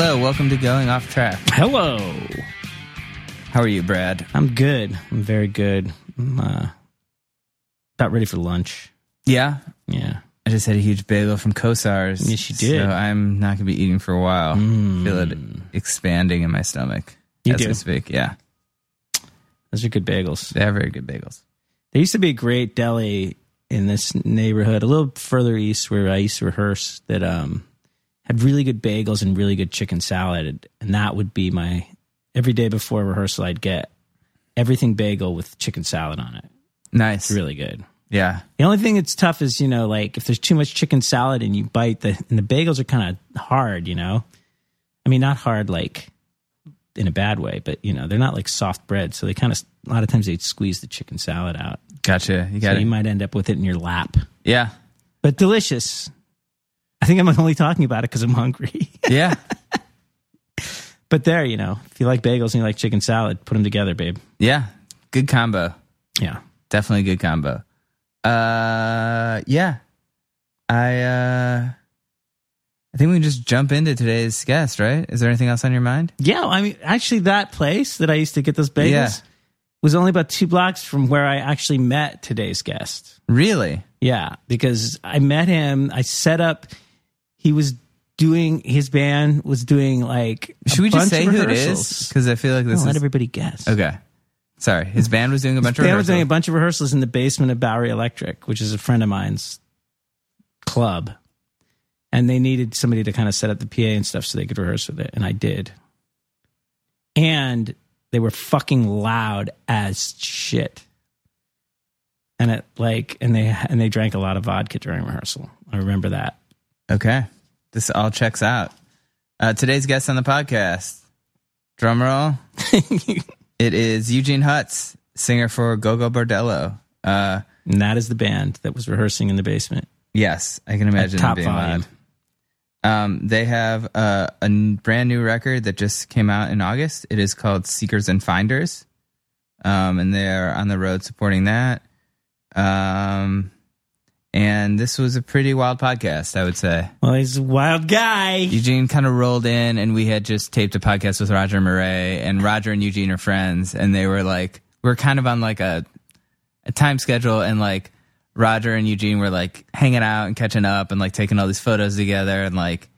Hello, welcome to Going Off Track. Hello. How are you, Brad? I'm good. I'm very good. I'm uh, about ready for lunch. Yeah, Yeah. I just had a huge bagel from Kossar's. Yes, you did. So I'm not going to be eating for a while. Mm. feel it expanding in my stomach You as do. we speak. Yeah, Those are good bagels. they are very good bagels. There used to be a great deli in this neighborhood, a little further east where I used to rehearse, that um, had really good bagels and really good chicken salad. And that would be my every day before rehearsal, I'd get everything bagel with chicken salad on it. Nice. It's really good. Yeah. The only thing that's tough is, you know, like if there's too much chicken salad and you bite the and the bagels are kind of hard, you know. I mean, not hard like in a bad way, but you know, they're not like soft bread, so they kind of a lot of times they squeeze the chicken salad out. Gotcha. You So got it. you might end up with it in your lap. yeah. But delicious. I think I'm only talking about it because I'm hungry. Yeah. but there, you know, if you like bagels and you like chicken salad, put them together, babe. yeah. Good combo. Yeah. Definitely a good combo. Uh, yeah. I uh, I think we can just jump into today's guest, right? Is there anything else on your mind? Yeah, I mean, actually, that place that I used to get those bagels Yeah. was only about two blocks from where I actually met today's guest. Really? Yeah, because I met him. I set up. He was doing his band was doing like. Should we just say who it is? Because I feel like this I'll let everybody guess. okay. Sorry, his mm-hmm. band was doing a bunch of Band was doing a bunch of rehearsals in the basement of Bowery Electric, which is a friend of mine's club, and they needed somebody to kind of set up the PA and stuff so they could rehearse with it, and I did. And they were fucking loud as shit. And it like and they and they drank a lot of vodka during rehearsal. I remember that. Okay, this all checks out. Uh, today's guest on the podcast, drum roll. it is Eugene Hutz, singer for Gogol Bordello. Uh, And that is the band that was rehearsing in the basement. yes, I can imagine top being volume. loud. Um, they have uh, a brand new record that just came out in August. It is called Seekers and Finders, um, and they're on the road supporting that. Um, and this was a pretty wild podcast, I would say. Well, he's a wild guy. Eugene kind of rolled in, and we had just taped a podcast with Roger Miret, and Roger and Eugene are friends, and they were like, we're kind of on like a, a time schedule, and like Roger and Eugene were like hanging out and catching up, and like taking all these photos together, and like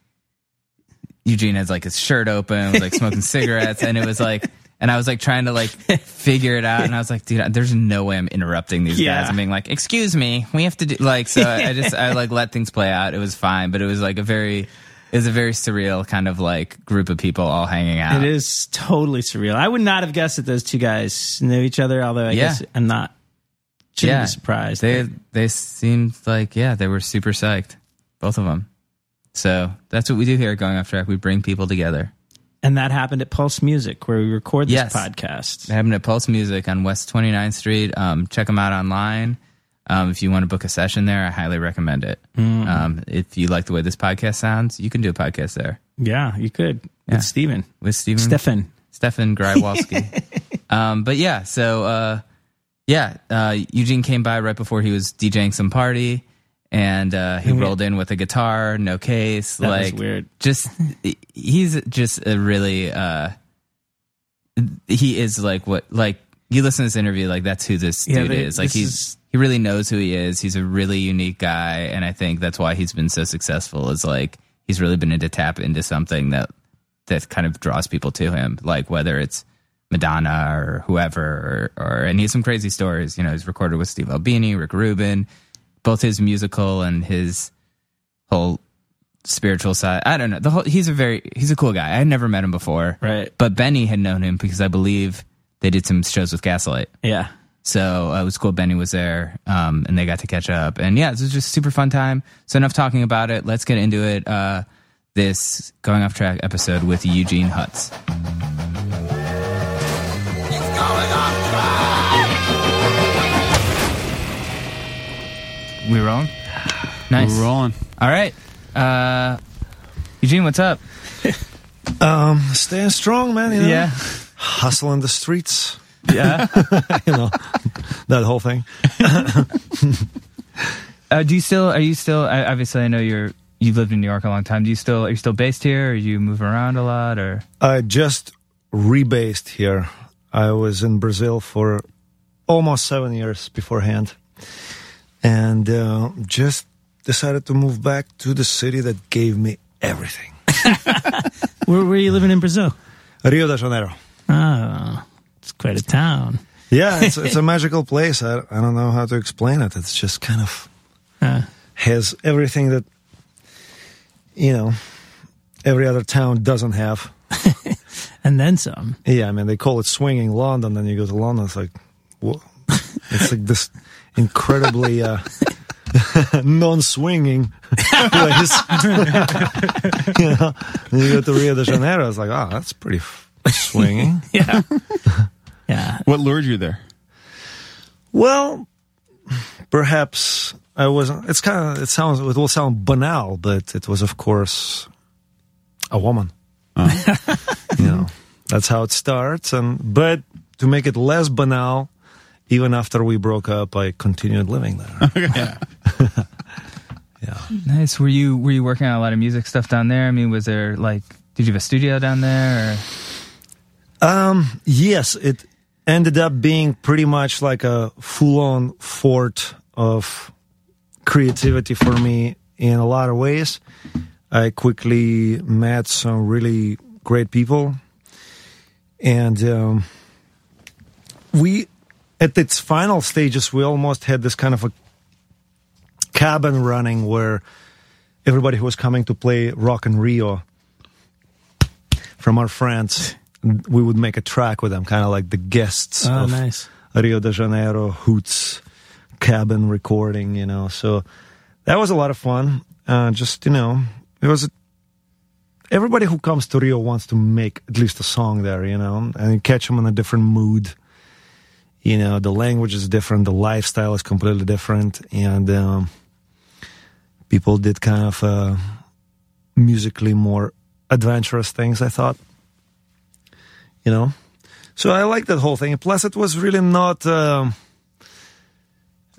Eugene has like his shirt open, was like smoking cigarettes, and it was like. And I was like trying to like figure it out, and I was like, dude, there's no way I'm interrupting these Yeah. guys and being like, excuse me, we have to do like. So I just I like let things play out. It was fine, but it was like a very, it was a very surreal kind of like group of people all hanging out. It is totally surreal. I would not have guessed that those two guys knew each other, although I Yeah. guess I'm not. Shouldn't Yeah. be surprised. They they seemed like yeah, they were super psyched, both of them. So that's what we do here at Going Off Track. We bring people together. And that happened at Pulse Music, where we record this Yes. podcast. They happen at Pulse Music on West 29th Street. Um, check them out online. Um, if you want to book a session there, I highly recommend it. Mm. Um, if you like the way this podcast sounds, you can do a podcast there Yeah, you could Yeah. with Steven. with Steven Stefan. Stefan Grywalski. um, but yeah, so uh, yeah, uh, Eugene came by right before he was DJing some party, and uh, he rolled in with a guitar, no case. That like weird. Just he's just a really uh, he is like what like you listen to this interview like that's who this Yeah, dude is. Like he's is- he really knows who he is. He's a really unique guy, and I think that's why he's been so successful. Is like he's really been able to tap into something that that kind of draws people to him, like whether it's Madonna or whoever, or, or and he has some crazy stories. You know, he's recorded with Steve Albini, Rick Rubin, both his musical and his whole spiritual side. I don't know. The whole he's a very he's a cool guy. I had never met him before, Right. But Benny had known him because I believe they did some shows with Gaslight. Yeah. So uh, it was cool. Benny was there, um, and they got to catch up. And yeah, this was just a super fun time. So enough talking about it. Let's get into it. Uh, this going off track episode with Eugene Hutz. We rolling? Nice. We're rolling. All right. Uh, Eugene, what's up? Um, staying strong, man. You know? Yeah. hustling the streets. Yeah. You know, that whole thing. uh, do you still? Are you still? I, obviously, I know you're you've lived in New York a long time. Do you still are you still based here? Or you move around a lot, or I just rebased here. I was in Brazil for almost seven years beforehand, and uh, just decided to move back to the city that gave me everything. Where are you living in Brazil? Rio de Janeiro. Oh, it's quite a town. Yeah, it's it's a magical place. I I don't know how to explain it. It's just kind of Uh, has everything that you know every other town doesn't have. and then some. Yeah, I mean they call it swinging London. Then you go to London, it's like, wha- it's like this incredibly uh, non-swinging place. you know, then you go to Rio de Janeiro, it's like, oh, that's pretty f- swinging. Yeah. yeah. What lured you there? Well, perhaps I wasn't. It's kind of. It sounds. It will sound banal, but it was, of course, a woman. you know, that's how it starts. And but to make it less banal, even after we broke up, I continued living there. yeah. yeah. nice? Were you were you working on a lot of music stuff down there? I mean, was there like did you have a studio down there? Or? Um. Yes, it ended up being pretty much like a full-on fort of creativity for me in a lot of ways. I quickly met some really great people, and um, we, at its final stages, we almost had this kind of a cabin running where everybody who was coming to play Rock in Rio from our friends, we would make a track with them, kind of like the guests Oh, of nice. Rio de Janeiro Hutz cabin recording, you know. So that was a lot of fun. Uh, just you know, it was. Everybody who comes to Rio wants to make at least a song there, you know, and catch them in a different mood. You know, the language is different, the lifestyle is completely different, and um, people did kind of uh, musically more adventurous things. I thought, you know, so I like that whole thing. Plus, it was really not. Um,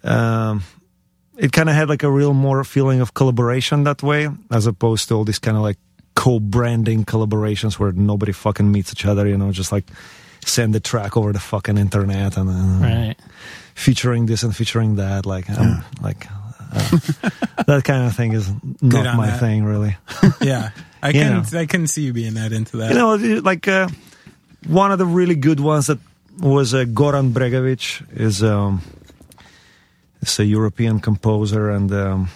um, it kind of had like a real more feeling of collaboration that way, as opposed to all these kind of like co-branding collaborations where nobody fucking meets each other. You know, just like send the track over the fucking internet and uh, Right. featuring this and featuring that. Like, um, like uh, that kind of thing is not my that. thing, really. Yeah, I can know. I can see you being that into that. You know, like uh, one of the really good ones that was uh, Goran Bregovic is um, is a European composer and um,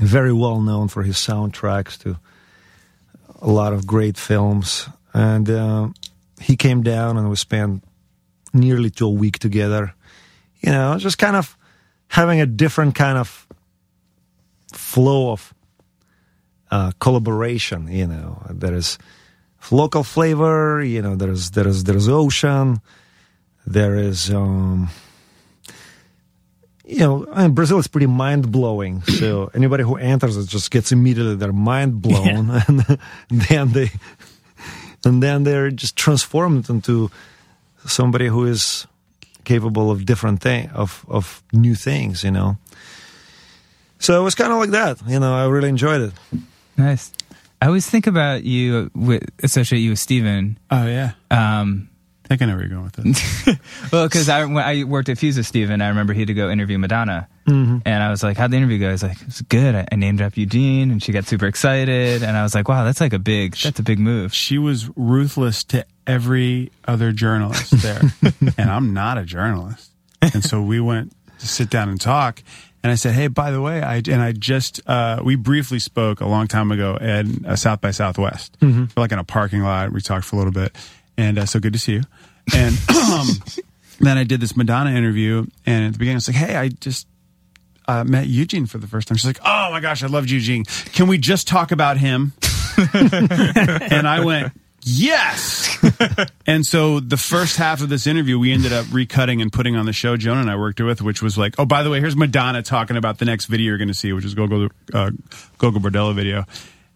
very well known for his soundtracks to a lot of great films. And uh, he came down and we spent nearly to a week together. You know, just kind of having a different kind of flow of uh, collaboration. You know, there is local flavor. You know, there's there is there's ocean. There is, um, you know, and Brazil is pretty mind blowing. So anybody who enters it just gets immediately their mind blown, and then they and then they're just transformed into somebody who is capable of different thing of of new things. You know. So it was kind of like that. You know, I really enjoyed it. Nice. I always think about you with associate you with Steven. oh yeah, Um, I think I know where you're going with this. well, because I when I worked at Fuse with Steven, I remember he had to go interview Madonna, and I was like, "How'd the interview go?" He's like, "It was good." I, I named up Eugene, and she got super excited, and I was like, "Wow, that's like a big that's a big move." she was ruthless to every other journalist there, and I'm not a journalist. And so we went to sit down and talk. And I said, "Hey, by the way, I and I just uh, we briefly spoke a long time ago at uh, South by Southwest, like in a parking lot. We talked for a little bit, and uh, so good to see you. And um, then I did this Madonna interview, and at the beginning, I was like, "Hey, I just uh, met Eugene for the first time." She's like, "Oh my gosh, I loved Eugene. Can we just talk about him?" and I went, yes. and so the first half of this interview, we ended up recutting and putting on the show Jonah and I worked with, which was like, oh, by the way, here's Madonna talking about the next video you're going to see, which is Gogol, uh, Gogol Bordello video.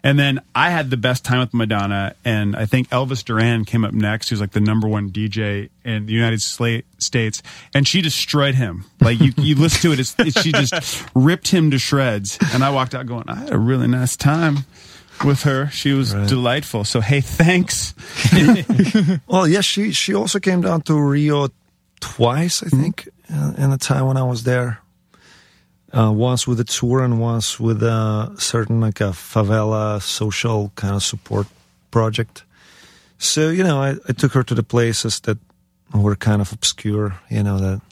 And then I had the best time with Madonna, and I think Elvis Duran came up next, who's like the number one DJ in the United States, and she destroyed him. Like you, you listen to it, it's, it's, she just ripped him to shreds. And I walked out going, I had a really nice time with her. She was delightful. So hey, thanks. Well, yes, she she also came down to Rio twice, I think, uh, in the time when I was there. Uh, once with a tour and once with a certain like a favela social kind of support project. So you know, I, I took her to the places that were kind of obscure. You know that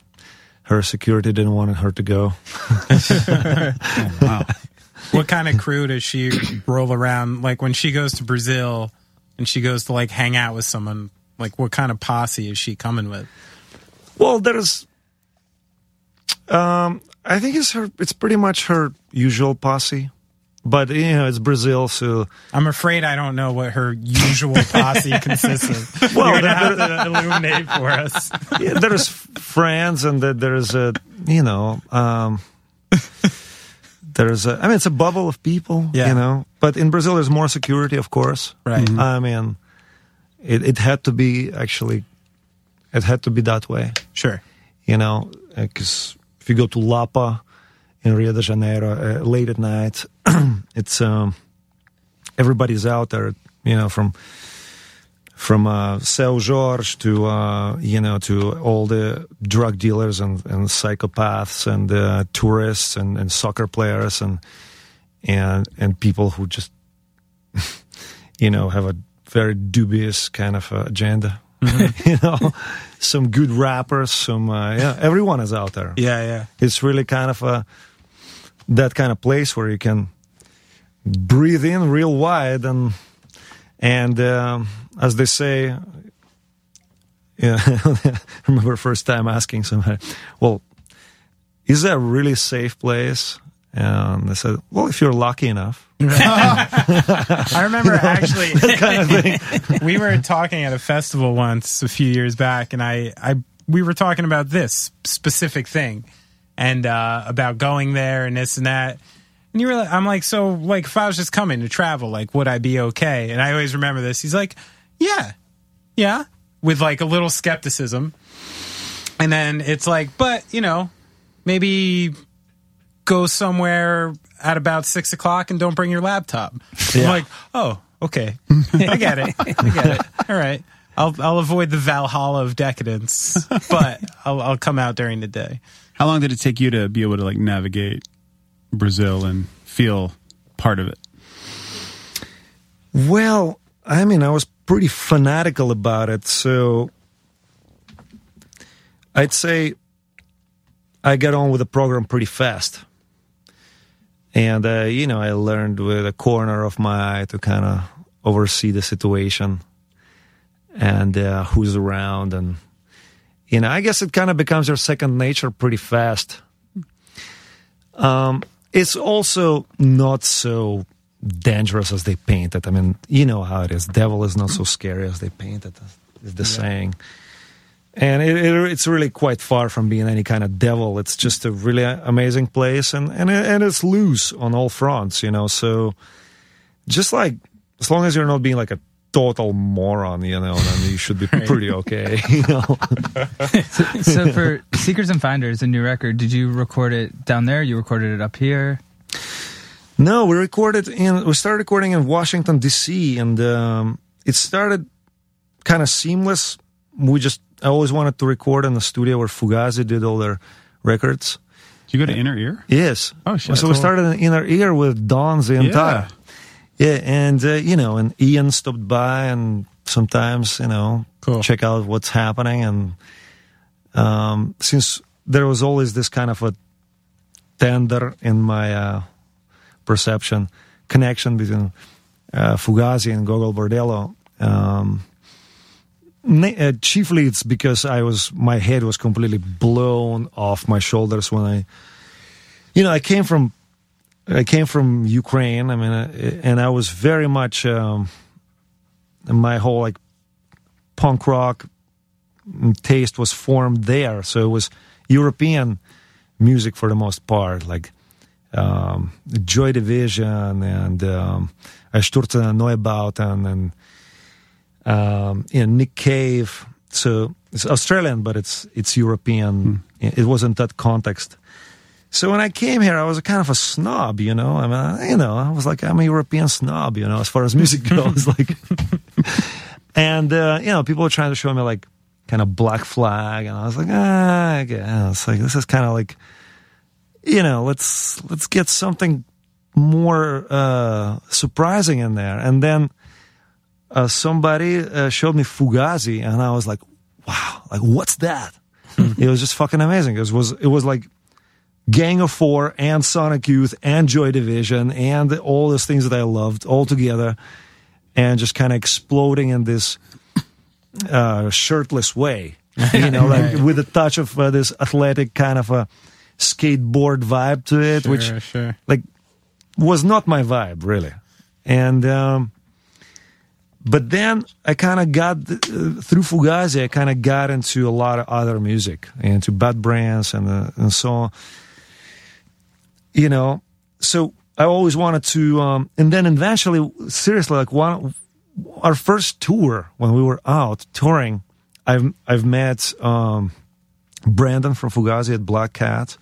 her security didn't want her to go. Wow. What kind of crew does she roll around? Like when she goes to Brazil and she goes to like hang out with someone, like what kind of posse is she coming with? Well, there's, um, I think it's her. It's pretty much her usual posse, but you know, it's Brazil, so I'm afraid I don't know what her usual posse consists of. Well, You're there- have to illuminate for us. yeah, there's friends and there's a you know um there's a i mean it's a bubble of people Yeah. you know but in brazil there's more security of course Right. Mhm. i mean it, it had to be actually it had to be that way Sure. you know because if you go to lapa in rio de janeiro uh, late at night it's um everybody's out there you know from from uh, Seu Jorge to uh, you know to all the drug dealers and, and psychopaths and uh, tourists and, and soccer players and and and people who just you know have a very dubious kind of uh, agenda. you know, some good rappers, some uh, yeah, everyone is out there. Yeah, yeah. It's really kind of a that kind of place where you can breathe in real wide and and um, as they say yeah I remember first time asking somebody well is that a really safe place and they said well if you're lucky enough I remember actually we were talking at a festival once a few years back, and I, I we were talking about this specific thing and uh, about going there and this and that. And you were, like, I'm like, so like if I was just coming to travel, like would I be okay? And I always remember this. He's like, yeah, yeah, with like a little skepticism. And then it's like, but you know, maybe go somewhere at about six o'clock and don't bring your laptop. I'm like, oh, okay, I get it, I get it. All right, I'll I'll avoid the Valhalla of decadence, but I'll I'll come out during the day. How long did it take you to be able to like navigate Brazil and feel part of it? well i mean i was pretty fanatical about it so i'd say i got on with the program pretty fast and uh, you know i learned with a corner of my eye to kind of oversee the situation and uh, who's around and you know i guess it kind of becomes your second nature pretty fast. Um, it's also not so dangerous as they paint it. I mean you know how it is. Devil is not so scary as they paint it. Is the saying and it, it, it's really quite far from being any kind of devil. It's just a really amazing place, and and and it's loose on all fronts, you know. So, just like as long as you're not being like a total moron, you know, then you should be pretty okay, you know. so for Seekers and Finders, the new record, did you record it down there? You recorded it up here? No, we recorded in we started recording in Washington D.C. and um, it started kind of seamless. We just I always wanted to record in the studio where Fugazi did all their records. Did you go to Inner Ear? Yes. Oh, shit. So we started in Inner Ear with Don Zientara. Yeah, and uh, you know, and Ian stopped by and sometimes you know Cool. check out what's happening. And um, since there was always this kind of a tender in my uh, perception connection between uh, Fugazi and Gogol Bordello. Um, uh, chiefly, it's because I was my head was completely blown off my shoulders when I, you know, I came from I came from Ukraine. I mean, uh, and I was very much um, my whole like punk rock taste was formed there. So it was European music for the most part, like um, Joy Division and um, Neubauten and um, you know, Nick Cave. So it's Australian, but it's it's European. It wasn't that context. So when I came here, I was a kind of a snob, you know. I mean, you know, I was like, I'm a European snob, you know, as far as music goes. like, and uh, you know, people were trying to show me like kind of Black Flag, and I was like, ah, I guess like this is kind of like, you know, let's let's get something more uh, surprising in there. And then uh, somebody uh, showed me Fugazi, and I was like, wow, like what's that? it was just fucking amazing. It was it was like Gang of Four and Sonic Youth and Joy Division and all those things that I loved all together, and just kind of exploding in this uh, shirtless way, you know, like with a touch of uh, this athletic kind of a skateboard vibe to it, which Sure, sure. like was not my vibe really and um but then i kind of got uh, through fugazi i kind of got into a lot of other music into Bad Brains and uh, and so on. You know so i always wanted to um and then eventually seriously like one our first tour when we were out touring i've i've met um Brendan from fugazi at black cat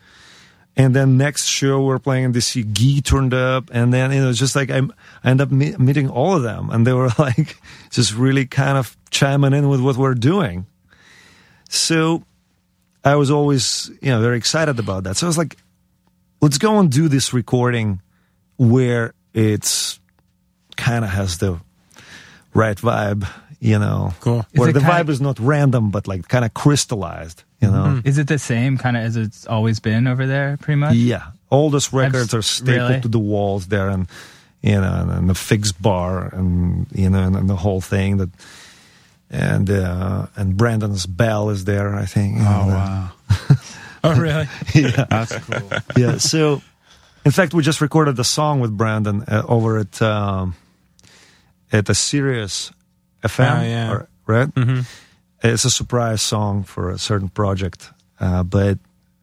and then next show we're playing in DC, Guy turned up, and then you know just like I'm, I end up me- meeting all of them, and they were like just really kind of chiming in with what we're doing. So I was always you know very excited about that. So I was like, let's go and do this recording where it's kind of has the right vibe, you know, Cool. where Is it the kind- vibe is not random but like kind of crystallized, you know. Is it the same kind of as it's always been over there, pretty much? Yeah, all those records are stapled really? to the walls there, and you know, and, and the fixed bar, and you know, and, and the whole thing that, and uh, and Brendan's bell is there, I think. Oh and, uh, wow, Oh, really? yeah, that's cool. yeah. So, in fact, we just recorded the song with Brandon uh, over at um, at a Sirius FM, Oh, yeah. or- right? hmm It's a surprise song for a certain project, uh, but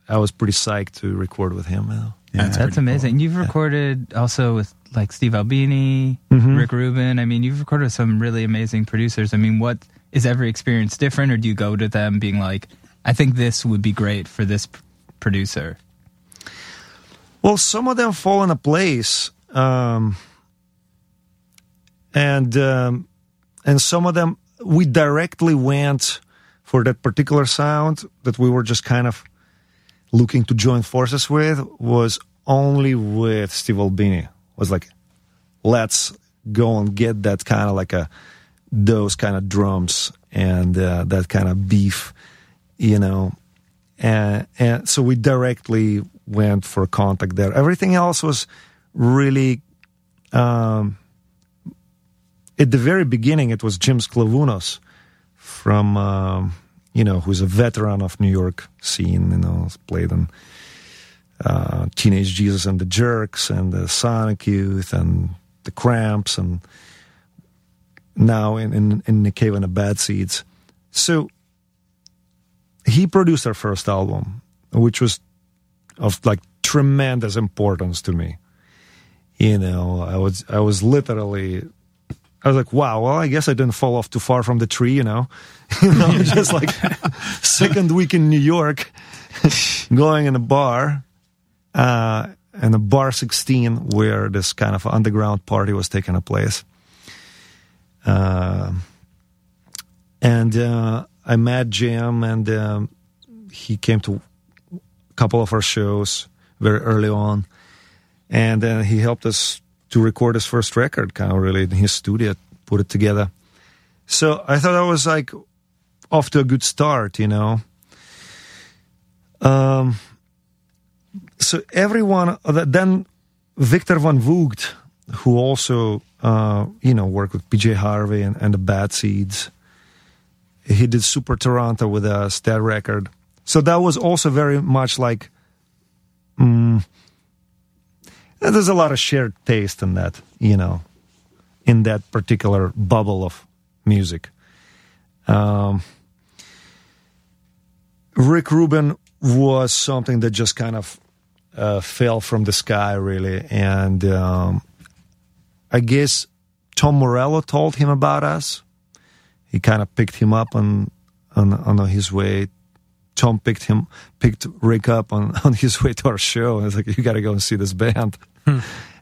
I was pretty psyched to record with him. You? Yeah, That's That's pretty amazing. You've recorded also with like Steve Albini, Mhm. Rick Rubin. I mean, you've recorded with some really amazing producers. I mean, what is every experience different, or do you go to them being like, I think this would be great for this p- producer? Well, some of them fall into place, um, and um, and some of them we directly went for that particular sound that we were just kind of looking to join forces with was only with Steve Albini. Was like, let's go and get that kind of like a those kind of drums and uh, that kind of beef, you know. And, and so we directly went for contact there. Everything else was really, um, at the very beginning, it was Jim Sclavunos from, um, you know, who's a veteran of New York scene, you know, played in uh, Teenage Jesus and the Jerks and the Sonic Youth and the Cramps and now in, in, in the Cave and the Bad Seeds. So he produced our first album, which was of like tremendous importance to me. You know, I was I was literally I was like, wow, well, I guess I didn't fall off too far from the tree, you know. you know, just like second week in New York, going in a bar, uh, in a bar 16 where this kind of underground party was taking a place. Uh, and uh, I met Jim, and um, he came to a couple of our shows very early on, and then he helped us to record his first record, kind of really in his studio, put it together. So I thought I was like off to a good start, you know. Um, so everyone, then Victor Van Vugt, who also, uh, you know, worked with PJ Harvey and, and the Bad Seeds. He did Super Taranta with us, that record. So that was also very much like, mm, there's a lot of shared taste in that, you know, in that particular bubble of music. Um, Rick Rubin was something that just kind of uh, fell from the sky, really. And um, I guess Tom Morello told him about us. He kind of picked him up on, on on his way. Tom picked him, picked Rick up on, on his way to our show. And was like, you got to go and see this band.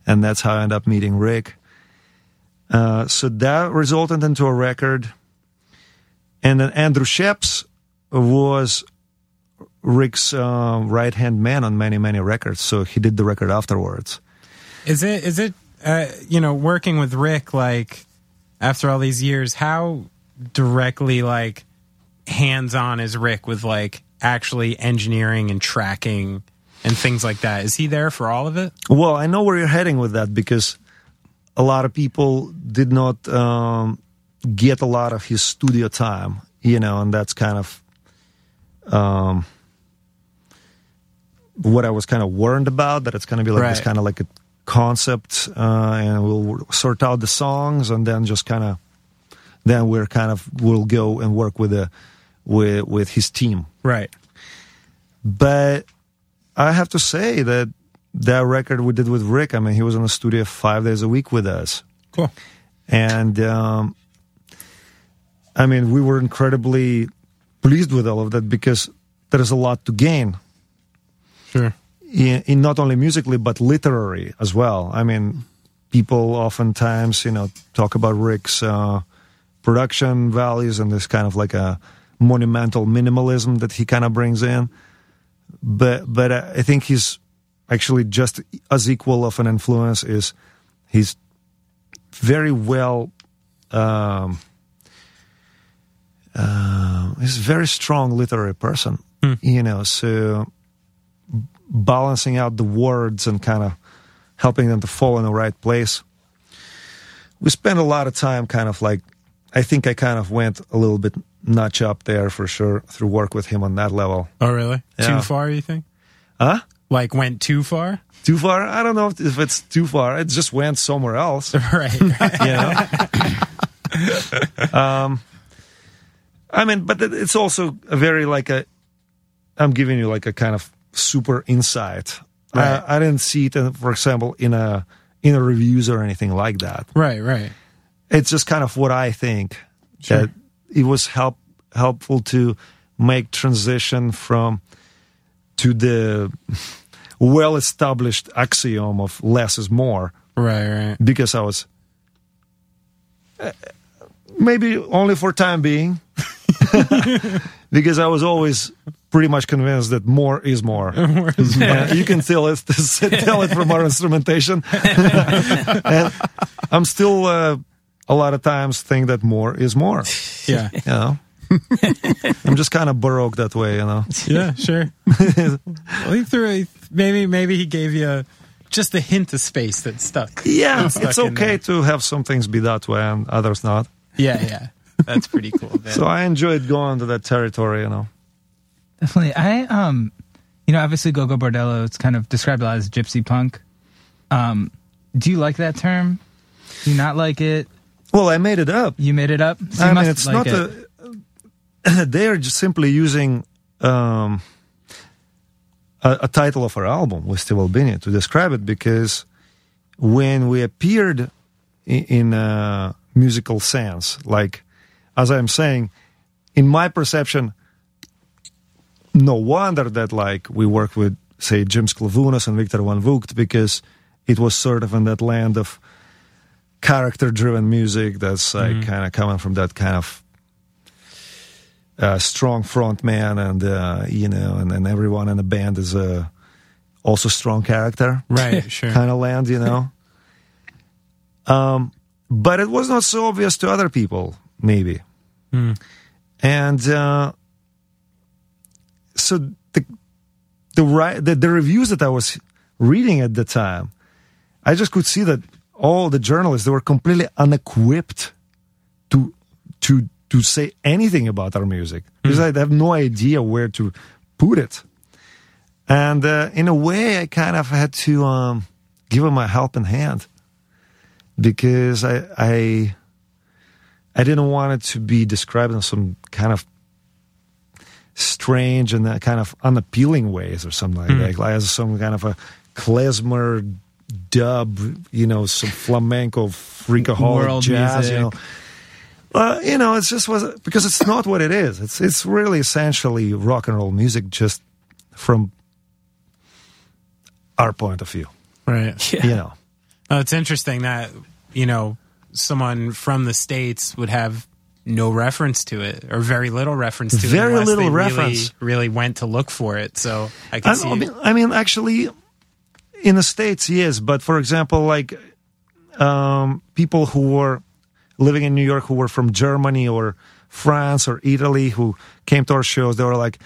And that's how I ended up meeting Rick. Uh, so that resulted into a record. And then Andrew Scheps was Rick's uh, right hand man on many, many records. So he did the record afterwards. Is it is it uh, you know working with Rick like after all these years? How directly like hands on as Rick with like actually engineering and tracking and things like that? Is he there for all of it? Well, I know where you're heading with that because a lot of people did not um, get a lot of his studio time, you know, and that's kind of um, what I was kind of warned about that it's going to be like this kind of like a concept, uh, and we'll sort out the songs, and then just kind of then we're kind of we'll go and work with the with with his team. Right. But I have to say that that record we did with Rick, I mean, he was in the studio five days a week with us. Cool. And um, I mean, we were incredibly pleased with all of that because there is a lot to gain Sure. in, in not only musically but literary as well. I mean, people oftentimes, you know, talk about Rick's uh, production values and this kind of like a monumental minimalism that he kind of brings in. But but I think he's actually just as equal of an influence. Is he's very well. Um, uh, he's a very strong literary person, you know. So balancing out the words and kind of helping them to fall in the right place. We spent a lot of time kind of like, I think I kind of went a little bit notch up there for sure through work with him on that level. Oh, really? Yeah. Too far? You think? Huh? Like went too far? Too far? I don't know if, it's too far. It just went somewhere else. right. you know um i mean but it's also a very like a i'm giving you like a kind of super insight Right. I, I didn't see it in, for example in a in a reviews or anything like that right. Right. it's just kind of what i think that it was help helpful to make transition from to the well established axiom of less is more Right. Right. because I was uh, maybe only for time being because I was always pretty much convinced that more is more. Uh, you can tell it tell it from our instrumentation, and I'm still uh, a lot of times think that more is more. Yeah. You know, I'm just kind of baroque that way. You know, Yeah. Sure. well, he threw a, maybe maybe he gave you a, just a hint of space that stuck. yeah, Stuck it's okay to have some things be that way and others not. Yeah. Yeah. That's pretty cool. man. So I enjoyed going to that territory. You know. Definitely. I um you know, obviously Gogol Bordello it's kind of described a lot as gypsy punk. Um do you like that term? Do you not like it? Well, I made it up. You made it up? So I mean, it's like not it. a. they are just simply using um, a, a title of our album, with Steve Albini, to describe it because when we appeared in, in a musical sense, like as I'm saying, in my perception, no wonder that like we work with say Jim Sclavunos and Victor Van Vugt because it was sort of in that land of character driven music that's like kind of coming from that kind of uh, strong front man and uh, you know and, and everyone in the band is a also strong character right. Sure. kind of land you know um but it was not so obvious to other people maybe and uh so the the right the, the reviews that i was reading at the time i just could see that all the journalists they were completely unequipped to to to say anything about our music. Because I have no idea where to put it. And uh, in a way, I kind of had to um, give them a helping hand because I, I I didn't want it to be described in some kind of strange and uh, kind of unappealing ways or something like that, like as some kind of a klezmer dub, you know, some flamenco freakaholic World jazz, you know. music. Uh, you know, it's just was because it's not what it is. It's it's really essentially rock and roll music, just from our point of view. Right. You know, Oh, it's interesting that you know someone from the states would have no reference to it or very little reference to Very it. Very little they reference. Really, really went to look for it. So I can I, see. I mean, I mean, actually, in the states, yes. But for example, like um, people who were living in New York, who were from Germany or France or Italy, who came to our shows, they were like,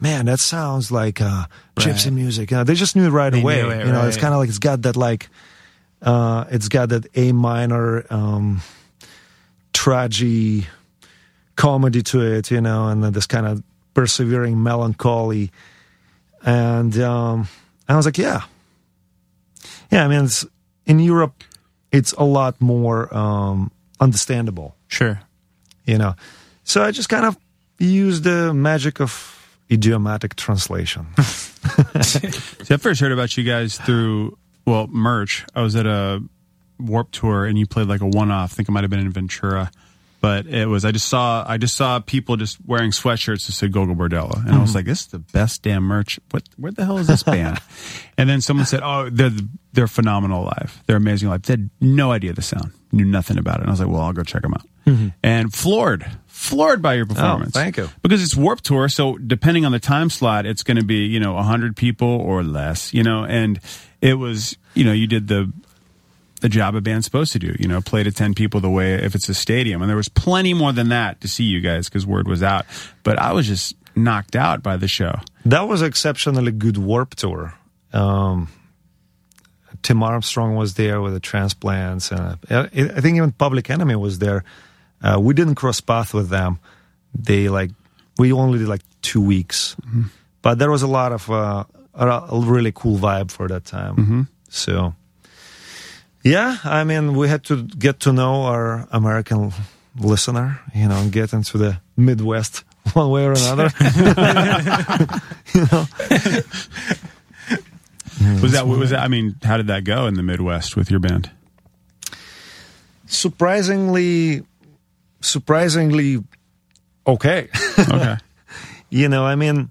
"Man, that sounds like uh, gypsy Right. music." You know, they just knew it right They away. knew it, you know, it's kind of like it's got that like, uh, it's got that A minor um, tragedy comedy to it, you know, and this kind of persevering melancholy. And um, I was like, yeah, yeah. I mean, it's, in Europe, it's a lot more um, understandable, sure. you know. So I just kind of used the magic of idiomatic translation. See, I first heard about you guys through well merch. I was at a Warped Tour and you played like a one-off. I think it might have been in Ventura, but it was. I just saw I just saw people just wearing sweatshirts that said Gogol Bordello, and I was mm-hmm. like, "This is the best damn merch." What? Where the hell is this band? and then someone said, "Oh, they're they're phenomenal live. They're amazing live." They had no idea the sound, knew nothing about it. And I was like, "Well, I'll go check them out." Mm-hmm. And floored, floored by your oh, performance. thank you. because it's Warped Tour. So depending on the time slot, it's going to be you know hundred people or less. You know, and it was you know you did the the job a band's supposed to do. You know, play to ten people the way if it's a stadium, and there was plenty more than that to see you guys because word was out. But I was just knocked out by the show. that was exceptionally good Warped Tour. Um, Tim Armstrong was there with the transplants, and uh, I think even Public Enemy was there. Uh, we didn't cross path with them. They like we only did like two weeks, but there was a lot of uh, a, a really cool vibe for that time. So, yeah, I mean, we had to get to know our American listener, you know, and get into the Midwest one way or another. you know. Was that was that? I mean, how did that go in the Midwest with your band? surprisingly surprisingly okay Okay. you know i mean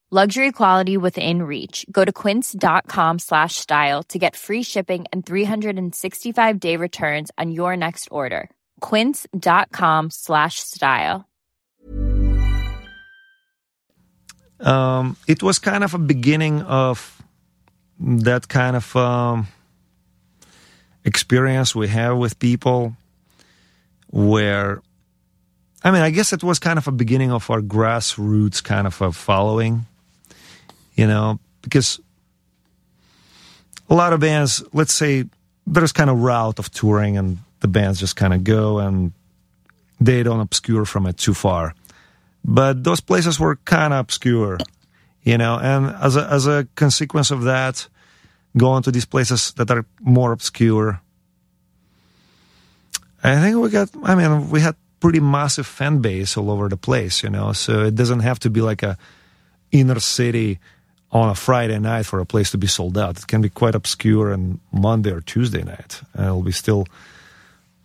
Luxury quality within reach. Go to quince.com slash style to get free shipping and 365 day returns on your next order. Quince.com slash style. um it was kind of a beginning of that kind of um experience we have with people where i mean i guess it was kind of a beginning of our grassroots kind of a following you know because a lot of bands let's say there's kind of route of touring and the bands just kind of go and they don't obscure from it too far. But those places were kind of obscure you know and as a as a consequence of that going to these places that are more obscure i think we got i mean we had pretty massive fan base all over the place you know so it doesn't have to be like a inner city on a friday night for a place to be sold out it can be quite obscure on monday or tuesday night and it'll be still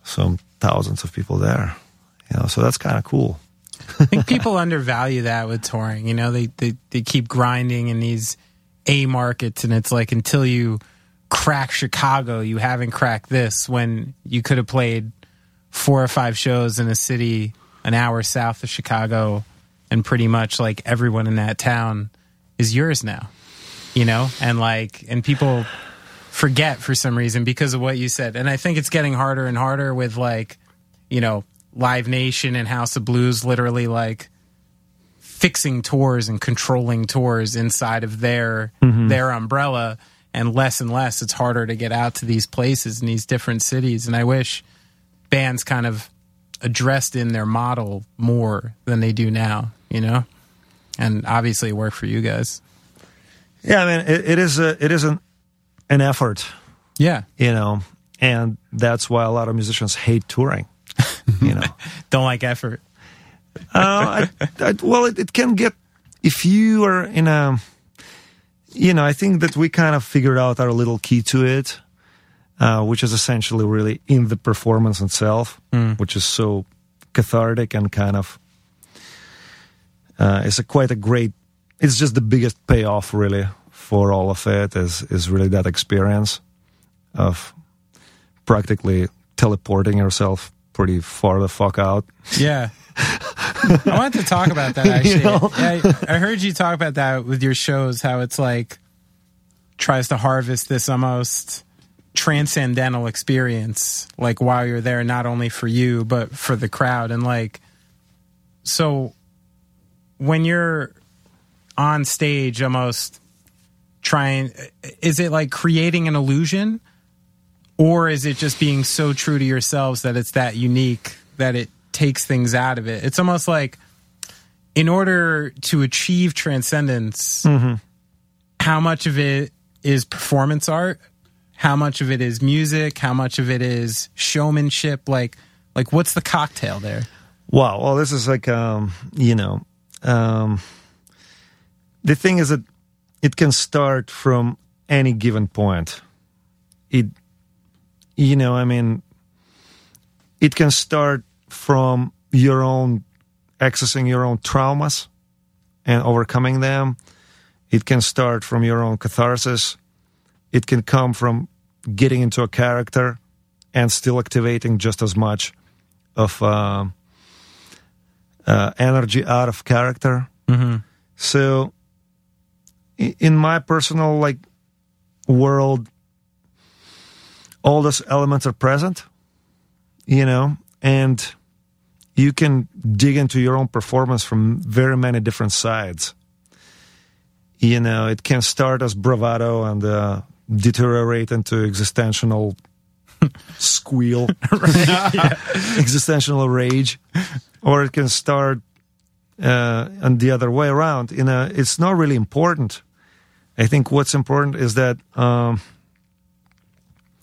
some thousands of people there you know so that's kind of cool I think people undervalue that with touring. You know, they, they they keep grinding in these A markets, and it's like until you crack Chicago, you haven't cracked this. When you could have played four or five shows in a city an hour south of Chicago, and pretty much like everyone in that town is yours now. You know, and like and people forget for some reason because of what you said. And I think it's getting harder and harder with like, you know, Live Nation and House of Blues literally like fixing tours and controlling tours inside of their Mm-hmm. their umbrella and less and less it's harder to get out to these places in these different cities and i wish bands kind of addressed in their model more than they do now you know and obviously work for you guys. Yeah, I mean, it, it is a, it is an, an effort, yeah. You know, and that's why a lot of musicians hate touring. You know, don't like effort. Uh, I, I, well, it, it can get if you are in a, you know, I think that we kind of figured out our little key to it, uh, which is essentially really in the performance itself, which is so cathartic and kind of, uh, it's a quite a great. It's just the biggest payoff, really, for all of it. Is is really that experience of practically teleporting yourself pretty far the fuck out. Yeah. I wanted to talk about that actually. Yeah, I, I heard you talk about that with your shows, how it's like tries to harvest this almost transcendental experience, like while you're there, not only for you, but for the crowd. And like, so when you're on stage, almost trying, is it like creating an illusion? Or is it just being so true to yourselves that it's that unique that it takes things out of it? It's almost like in order to achieve transcendence, how much of it is performance art? How much of it is music? How much of it is showmanship? Like, like what's the cocktail there? Wow. Well, this is like, um, you know, um, the thing is that it can start from any given point. It, you know, I mean, it can start from your own accessing your own traumas and overcoming them. It can start from your own catharsis. It can come from getting into a character and still activating just as much of um, uh, energy out of character. So, in my personal like world, all those elements are present, you know, and you can dig into your own performance from very many different sides. You know, it can start as bravado and uh, deteriorate into existential squeal, existential rage, or it can start uh, and the other way around. You know, it's not really important. I think what's important is that um,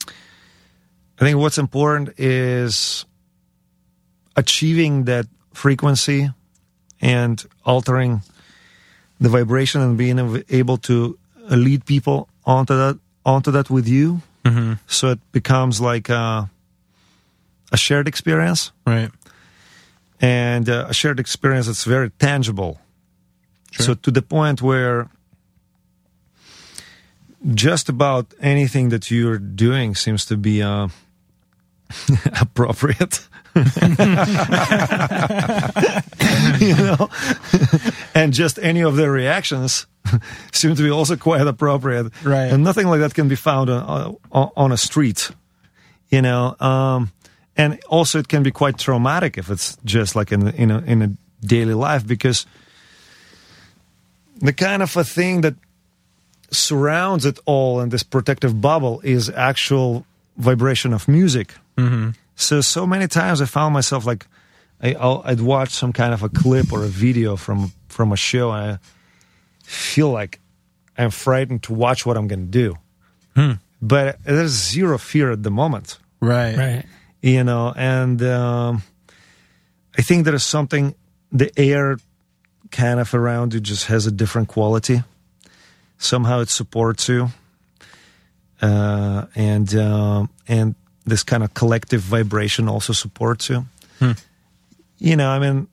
I think what's important is achieving that frequency and altering the vibration and being able to lead people onto that onto that with you. So it becomes like a, a shared experience Right. And uh, a shared experience that's very tangible. So to the point where just about anything that you're doing seems to be uh, appropriate. you know, and just any of their reactions seem to be also quite appropriate. Right. And nothing like that can be found on on, on a street. You know, um, and also it can be quite traumatic if it's just like in in a, in a daily life because the kind of a thing that surrounds it all in this protective bubble is actual vibration of music. Mm-hmm. So so many times I found myself like I, I'll, I'd watch some kind of a clip or a video from from a show and I feel like I'm frightened to watch what I'm going to do. But there's zero fear at the moment Right. Right. You know and um, i think there is something the air kind of around you just has a different quality. Somehow it supports you. Uh, and um and this kind of collective vibration also supports you. You know i mean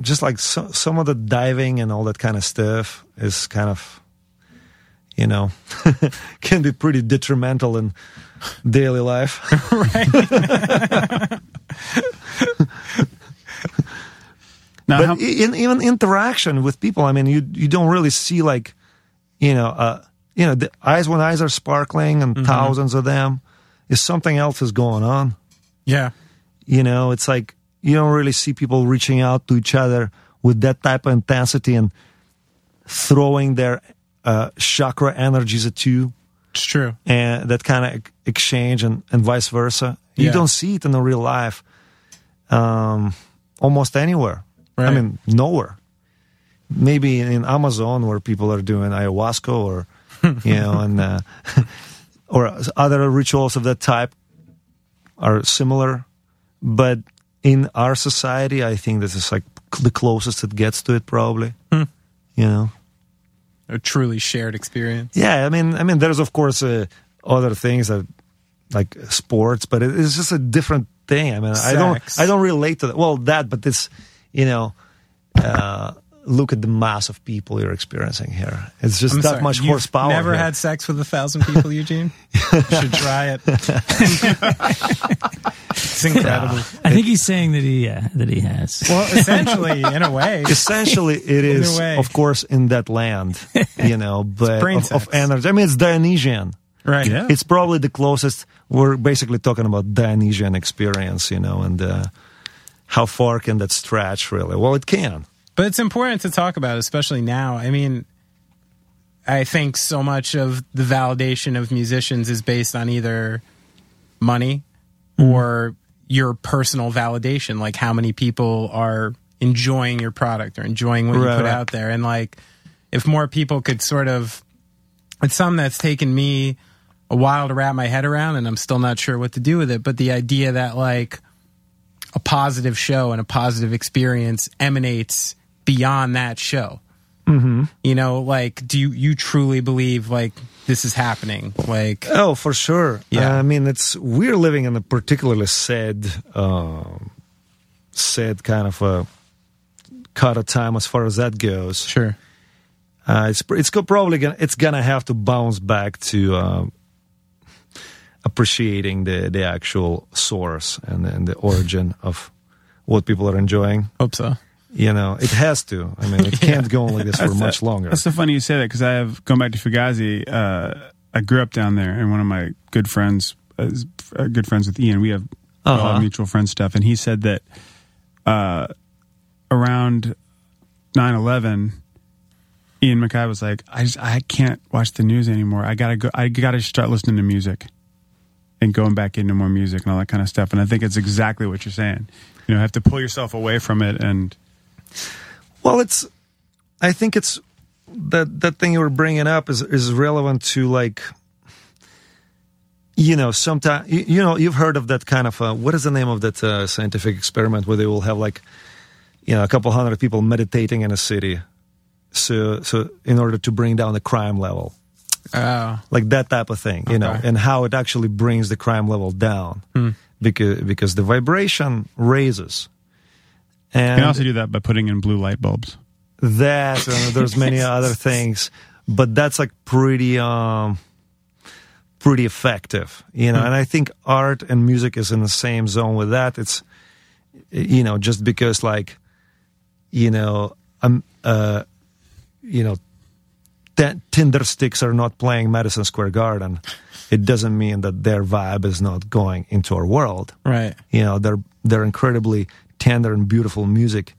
just like so, some of the diving and all that kind of stuff is kind of you know can be pretty detrimental in daily life Now, but how- in even interaction with people, I mean, you you don't really see like, you know, uh, you know, the eyes when eyes are sparkling and thousands of them, is something else is going on. Yeah. You know, it's like you don't really see people reaching out to each other with that type of intensity and throwing their uh, chakra energies at you It's true. and that kind of exchange and, and vice versa. You Yeah. don't see it in the real life um, almost anywhere. I mean, nowhere. Maybe in Amazon where people are doing ayahuasca or, you know, and uh, or other rituals of that type are similar. But in our society, I think this is like the closest it gets to it, probably. Hmm. You know. A truly shared experience. Yeah, I mean, I mean, there's of course uh, other things that like sports, but it, it's just a different thing. I mean, I don't, I don't relate to that. Well, that, but it's, you know, uh, look at the mass of people you're experiencing here. It's just I'm that sorry, much you've horsepower. Never here. had sex with a thousand people, Eugene. you should try it. it's incredible. I think he's saying that he uh, that he has. Well, essentially, in a way, Essentially, it In a is, way. of course, in that land, you know, but brain of, of energy. I mean, it's Dionysian. right? Yeah. It's probably the closest. We're basically talking about Dionysian experience, you know, and uh, how far can that stretch, really? Well, it can. But it's important to talk about, especially now. I mean, I think so much of the validation of musicians is based on either money Mm-hmm. or your personal validation, like how many people are enjoying your product or enjoying what you put right. out there. And like, if more people could sort of, it's something that's taken me a while to wrap my head around, and I'm still not sure what to do with it. But the idea that like a positive show and a positive experience emanates beyond that show. Mm-hmm. You know, like, do you, you truly believe like this is happening? Like, Oh, for sure. Yeah. I mean, it's we're living in a particularly sad, um sad kind of a cut of time as far as that goes. sure. Uh, it's it's probably gonna it's gonna have to bounce back to um, appreciating the the actual source and, and the origin of what people are enjoying. Hope so. You know, it has to. I mean, it can't go on like this for That's- much longer. That's so funny you say that because I have going back to Fugazi. Uh, I grew up down there, and one of my good friends, uh, is, uh, good friends with Ian, we have a Uh-huh. mutual friend stuff, and he said that uh, around 9-11, Ian MacKaye was like, "I just I can't watch the news anymore. I gotta go. I gotta start listening to music." And going back into more music and all that kind of stuff, and I think it's exactly what you're saying. You know, have to pull yourself away from it, and Well, it's. I think it's that that thing you were bringing up is is relevant to like. You know, sometimes you, you know you've heard of that kind of uh, what is the name of that uh, scientific experiment where they will have like, you know, a couple hundred people meditating in a city, so so in order to bring down the crime level, Oh, like that type of thing, you know, and how it actually brings the crime level down, because because the vibration raises, you can also do that by putting in blue light bulbs. that there's many other things but that's like pretty um pretty effective you know and i think art and music is in the same zone with that. It's you know just because like you know um uh you know t- Tindersticks are not playing madison square garden. It doesn't mean that their vibe is not going into our world. Right. you know they're they're incredibly tender and beautiful music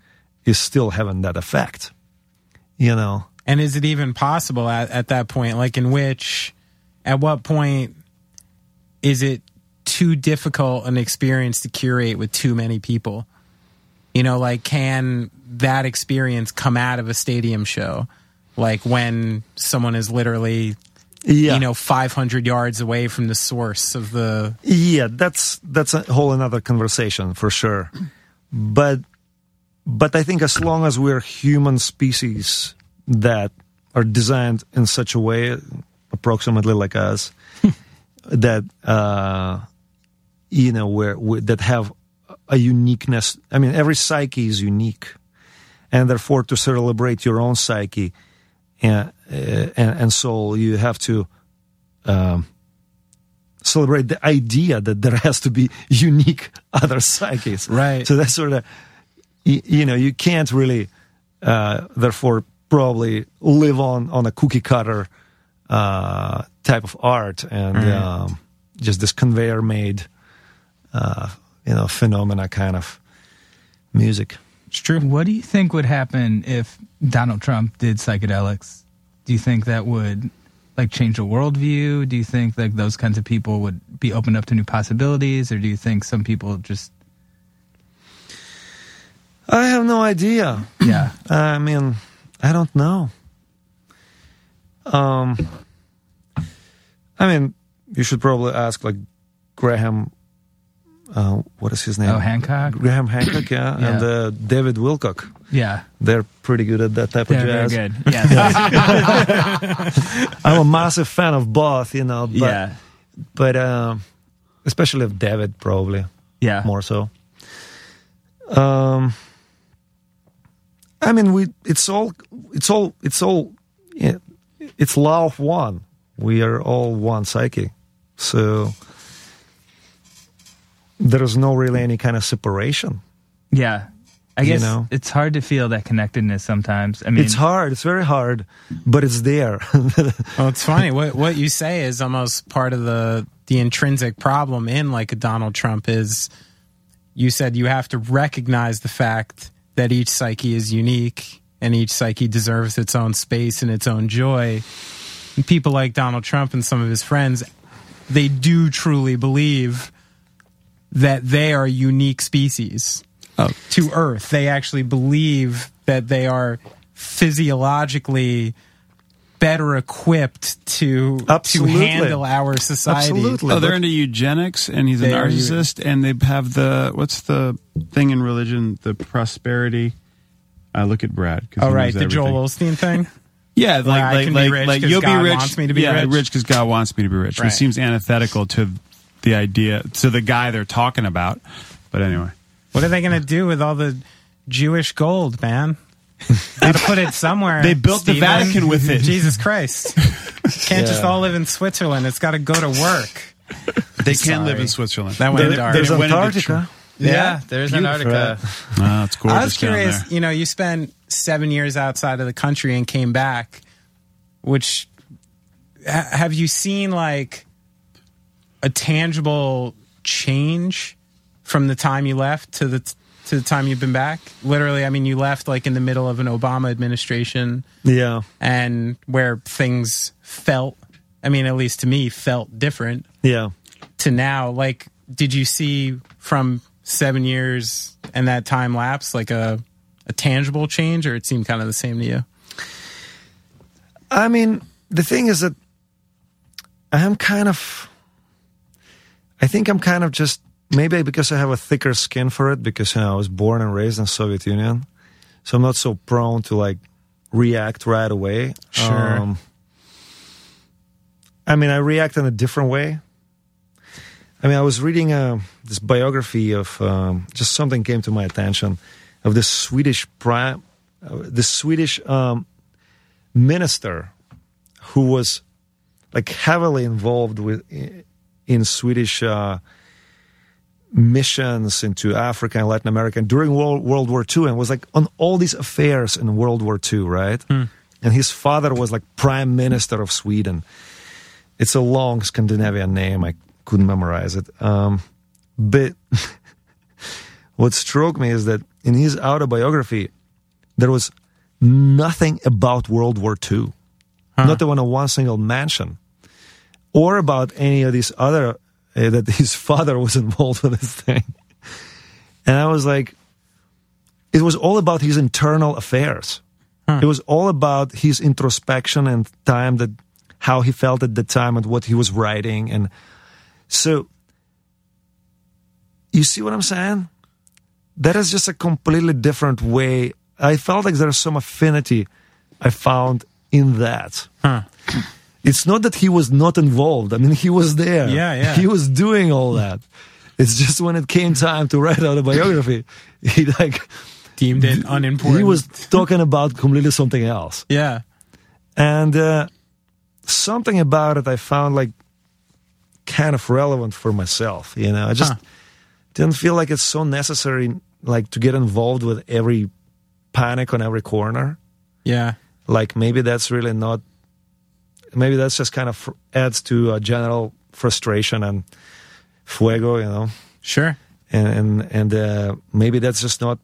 is still having that effect you know And is it even possible at, at that point? Like, in which, at what point is it too difficult an experience to curate with too many people? You know, like, can that experience come out of a stadium show? Like, when someone is literally, yeah you know, 500 yards away from the source of the. yeah that's that's a whole another conversation for sure but but i think as long as we're human species that are designed in such a way approximately like us that uh you know where, where that have a uniqueness i mean every psyche is unique. And therefore to celebrate your own psyche and uh, and, and soul you have to um celebrate the idea that there has to be unique other psyches Right. so that's sort of you, you know you can't really uh therefore probably live on on a cookie cutter uh type of art and um just this conveyor made uh you know phenomena kind of music It's true. What do you think would happen if Donald Trump did psychedelics? Do you think that would like change the worldview? Do you think like those kinds of people would be opened up to new possibilities, or do you think some people just I have no idea. yeah I mean, I don't know. Um, I mean, you should probably ask like Graham. Uh, what is his name? oh Hancock Graham Hancock, yeah, Yeah. and uh, David Wilcock. Yeah They're pretty good at that type they're of very jazz. good yeah I'm a massive fan of both, you know, but yeah but um, especially of David, probably yeah more so. Um, I mean, we it's all it's all it's all yeah, it's law of one. We are all one psyche, so there is no really any kind of separation. yeah. I You guess know? it's hard to feel that connectedness sometimes. I mean, it's hard. It's very hard, but it's there. Well, it's funny. what what you say is almost part of the the intrinsic problem in like a Donald Trump is you said you have to recognize the fact that each psyche is unique and each psyche deserves its own space and its own joy. And people like Donald Trump and some of his friends, they do truly believe that they are a unique species Oh. to Earth. They actually believe that they are physiologically better equipped to Absolutely. to handle our society. Absolutely. Oh, they're into eugenics, and he's a They are narcissist, and they have the what's the thing in religion? The prosperity. I look at Brad. 'cause Oh he right, knows the Joel everything. Osteen thing. Yeah, like Where I like like, rich like 'cause you'll God be rich. wants me to be yeah, rich. because God wants me to be rich, Right. which seems antithetical to the idea to the guy they're talking about. But anyway, What are they going to do with all the Jewish gold, man? Got to put it somewhere. They built the Vatican with it. Jesus Christ! Can't just all live in Switzerland. It's got to go to work. they can live in Switzerland. That went They- dark. There's went into Antarctica. yeah, there's Beautiful, Antarctica. Oh, it's gorgeous I was down curious. there. You know, you spent seven years outside of the country and came back. Which ha- have you seen like a tangible change from the time you left to the to the time you've been back? Literally, I mean, you left like in the middle of an Obama administration Yeah, and where things felt. I mean, at least to me, felt different yeah. to now. Like, did you see from seven years and that time lapse like a a tangible change, or it seemed kind of the same to you? I mean, the thing is that I am kind of. I think I'm kind of just maybe because I have a thicker skin for it because you know, I was born and raised in Soviet Union, so I'm not so prone to like react right away. Sure. I mean, I react in a different way. I mean, I was reading uh, this biography of um, just something came to my attention of this Swedish prime, uh, this Swedish um, minister who was like heavily involved with in Swedish uh, missions into Africa and Latin America during World, World War II and was like on all these affairs in World War II, right? And his father was like prime minister of Sweden. It's a long Scandinavian name. I couldn't memorize it. Um, but what struck me is that in his autobiography, there was nothing about World War II, not even a one single mention, or about any of these other uh, that his father was involved with this thing. And I was like, it was all about his internal affairs. It was all about his introspection and time that how he felt at the time and what he was writing. And so, you see what I'm saying? That is just a completely different way. I felt like there's some affinity I found in that. It's not that he was not involved. I mean, he was there. Yeah, yeah. He was doing all that. It's just when it came time to write out a biography, he like Deemed it unimportant. he was talking about completely something else. yeah. And uh, something about it I found like kind of relevant for myself. You know, I just didn't feel like it's so necessary like to get involved with every panic on every corner. Yeah. Like maybe that's really not. Maybe that's just kind of fr- adds to a general frustration and fuego. You know, Sure. and and and uh, maybe that's just not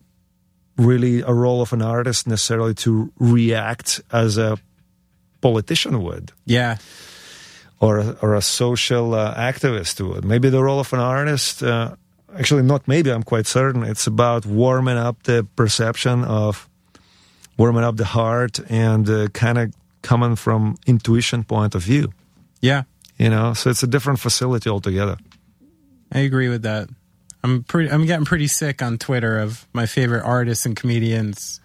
really a role of an artist necessarily to react as a politician would Yeah. or a, or a social uh, activist would. Maybe the role of an artist, uh, actually, not maybe, I'm quite certain, it's about warming up the perception of, warming up the heart and uh, kind of coming from intuition point of view, Yeah. you know? So it's a different facility altogether. I agree with that. I'm pretty. I'm getting pretty sick on Twitter of my favorite artists and comedians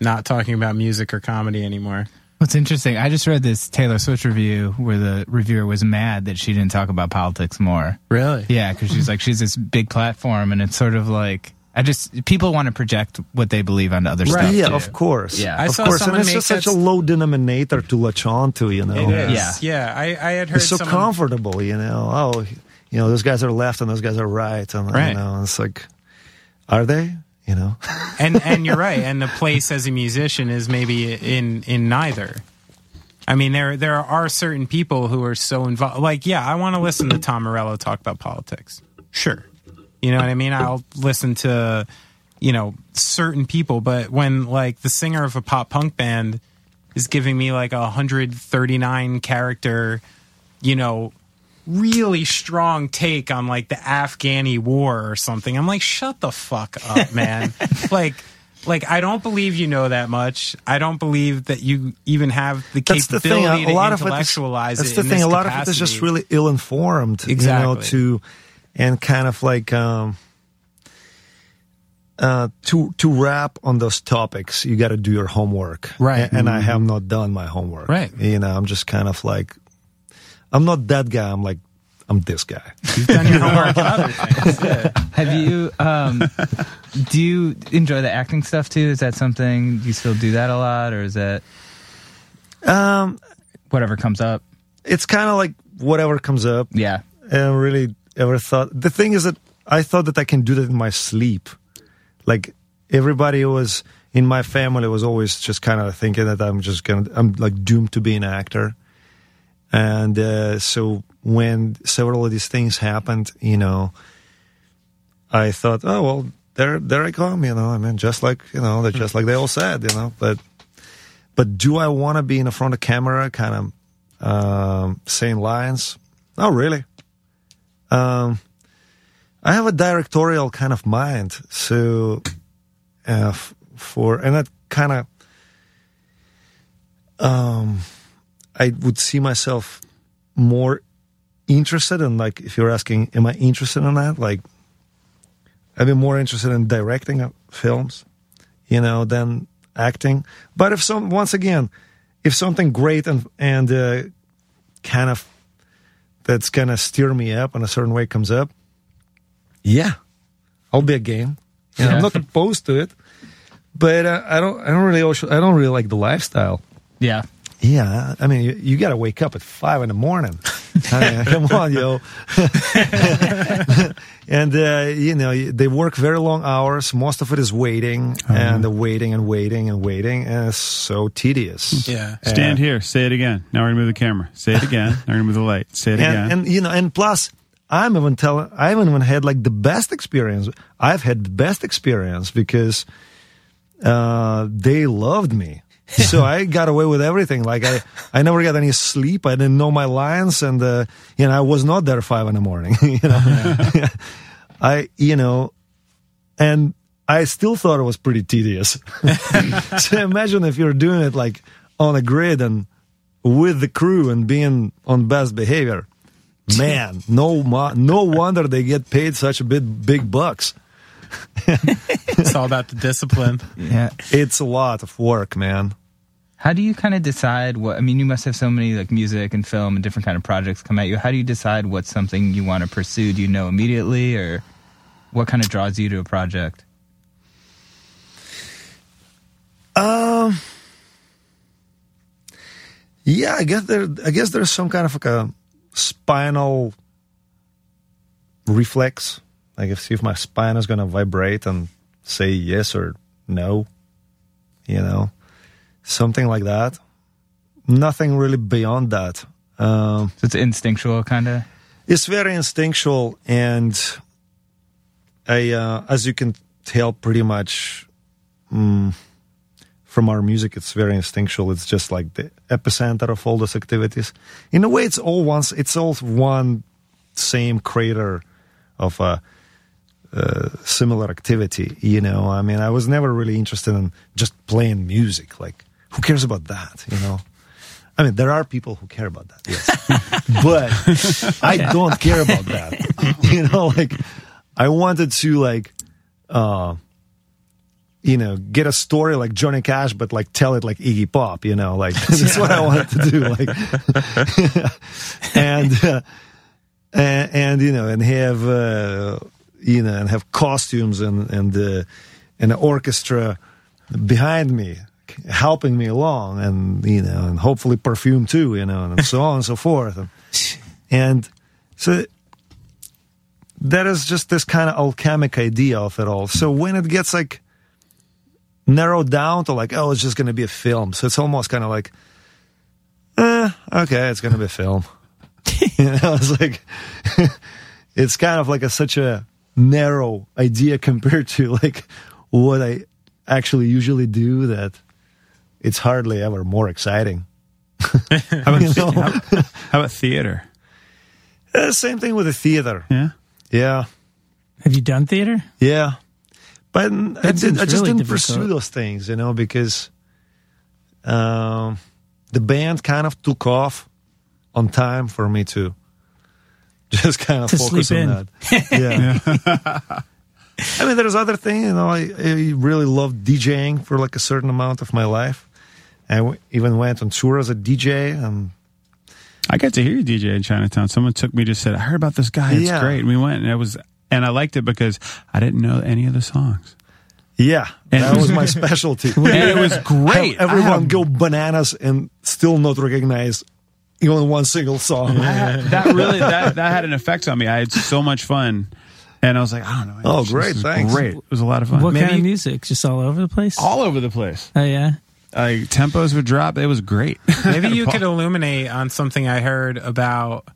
not talking about music or comedy anymore. What's interesting, I just read this Taylor Swift review where the reviewer was mad that she didn't talk about politics more. Really? Yeah, because she's like, she's this big platform, and it's sort of like, I just, people want to project what they believe onto other Right. stuff. yeah, too. of course. Yeah. I of saw course. And it's just such a low denominator to latch on to, you know? It is. Yeah. Yeah. I, I had heard it's so someone, comfortable, you know. Oh, you know, those guys are left and those guys are right, and Right. you know, it's like, are they? You know, and and you're right. And the place as a musician is maybe in in neither. I mean, there there are certain people who are so involved. Like, yeah, I want to listen to Tom Morello talk about politics. Sure, you know what I mean. I'll listen to you know certain people, but when like the singer of a pop punk band is giving me like a 139 character, you know, really strong take on like the Afghani war or something. I'm like, shut the fuck up, man. like, like I don't believe you know that much. I don't believe that you even have the that's the capability thing. A lot to of it is, that's the thing. A lot of it is just really ill informed, you know, Exactly. to and kind of like um, uh, to to rap on those topics. You got to do your homework, Right. And, and I have not done my homework, Right. You know, I'm just kind of like, I'm not that guy. I'm like, I'm this guy. You've done your homework and other things. Yeah. Have you, um, do you enjoy the acting stuff too? Is that something, you still do that a lot, or is that Um, whatever comes up? it's kind of like whatever comes up. Yeah. and really ever thought. The thing is that I thought that I can do that in my sleep. Like everybody was in my family was always just kind of thinking that I'm just gonna, I'm like doomed to be an actor. And uh, so when several of these things happened, you know, I thought, oh well, there, there I come. You know, I mean, just like you know, just like they all said, you know. But, but do I want to be in the front of camera, kind of um, saying lines? Not really. Um, I have a directorial kind of mind, so uh, f- for and that kind of um, I would see myself more interested in like if you're asking, am I interested in that? Like, I'd be more interested in directing uh, films, you know, than acting. But if some once again, if something great and and uh, kind of that's gonna steer me up in a certain way comes up, yeah, I'll be a game. You know, Yeah. I'm not opposed to it, but uh, I don't. I don't really. I don't really like the lifestyle. Yeah. Yeah, I mean, you, you got to wake up at five in the morning. I mean, come on, yo. and uh, you know they work very long hours. Most of it is waiting and the waiting and waiting and waiting, and it's so tedious. Yeah. Stand here. Say it again. Now we're gonna move the camera. Say it again. now we're gonna move the light. Say it again. and, and you know, and plus, I'm even telling, I haven't even had like the best experience. I've had the best experience because uh, they loved me. so I got away with everything. Like I, I never got any sleep. I didn't know my lines, and uh, you know, I was not there five in the morning. you know, I, you know, and I still thought it was pretty tedious. so imagine if you're doing it like on a grid and with the crew and being on best behavior. Man, no, no wonder they get paid such a bit big bucks. It's all about the discipline. Yeah. It's a lot of work, man. How do you kind of decide what? I mean, you must have so many like music and film and different kind of projects come at you. How do you decide what's something you want to pursue? Do you know immediately, or what kind of draws you to a project? Um, yeah, I guess there. I guess there's some kind of like a spinal reflex. Like if see if my spine is gonna vibrate and say yes or no, you know, something like that. Nothing really beyond that. Um, So it's instinctual, kind of. it's very instinctual, and I, uh, as you can tell, pretty much mm, from our music, it's very instinctual. It's just like the epicenter of all those activities. In a way, it's all once. It's all one same crater of a, uh similar activity. You know, I mean, I was never really interested in just playing music. Like, who cares about that? You know. I mean, there are people who care about that, yes, but I don't care about that. you know, like I wanted to like, uh, you know, get a story like Johnny Cash, but like tell it like Iggy Pop. You know, like that's what I wanted to do. Like, and, uh, and and you know, and have uh, you know, and have costumes and and uh, and an orchestra behind me helping me along and you know and hopefully perfume too you know and so on and so forth. And, and so that is just this kind of alchemic idea of it all. So when it gets like narrowed down to like oh it's just going to be a film. So it's almost kind of like eh, okay it's going to be a film. You know it's like it's kind of like a such a narrow idea compared to like what i actually usually do that it's hardly ever more exciting. How about, You know? how, how about theater? Uh, same thing with the theater. Yeah. Yeah, Have you done theater? yeah. But I, did, I just really didn't difficult. pursue those things, you know, because um, the band kind of took off on time for me to just kind of To focus sleep on that. Yeah. I mean, there's other things, you know. I, I really loved DJing for like a certain amount of my life. I w- even went on tour as a DJ, and um, I got to hear you DJ in Chinatown. Someone took me just said, I heard about this guy. It's Yeah. great. And we went and it was and I liked it because I didn't know any of the songs. yeah, And- that was my specialty. And it was great. Have everyone had- go bananas and still not recognize even one single song. that really that that had an effect on me. I had so much fun. And I was like, I don't know. Oh, This great, is thanks. Great. It was a lot of fun. What Maybe kind of music? Just all over the place? All over the place. oh yeah. Like tempos would drop. It was great. Maybe you could illuminate on something I heard about.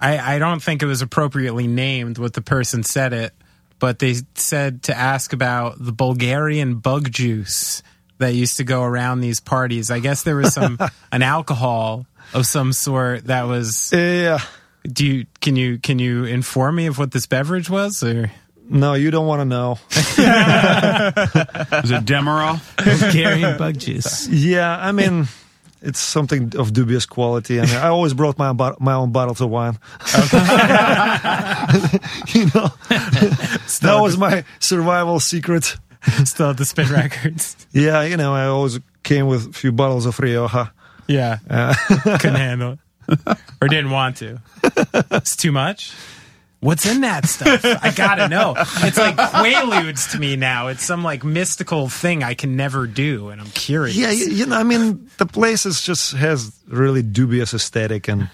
I, I don't think it was appropriately named what the person said it, but they said to ask about the Bulgarian bug juice that used to go around these parties. I guess there was some an alcohol of some sort that was. yeah. Do you can you can you inform me of what this beverage was? Or No, you don't want to know. was it Demerol? Bulgarian bug juice. Yeah, I mean, it's something of dubious quality. I mean, I always brought my own, bot- my own bottles of wine. you know, that was my survival secret. still at the spin records? Yeah, you know, I always came with a few bottles of Rioja. Yeah, uh, couldn't handle it or didn't want to. It's too much. What's in that stuff? I gotta know. It's like quaaludes to me now. It's some like mystical thing I can never do, and I'm curious. Yeah, you, you know, I mean, the place is just has really dubious aesthetic, and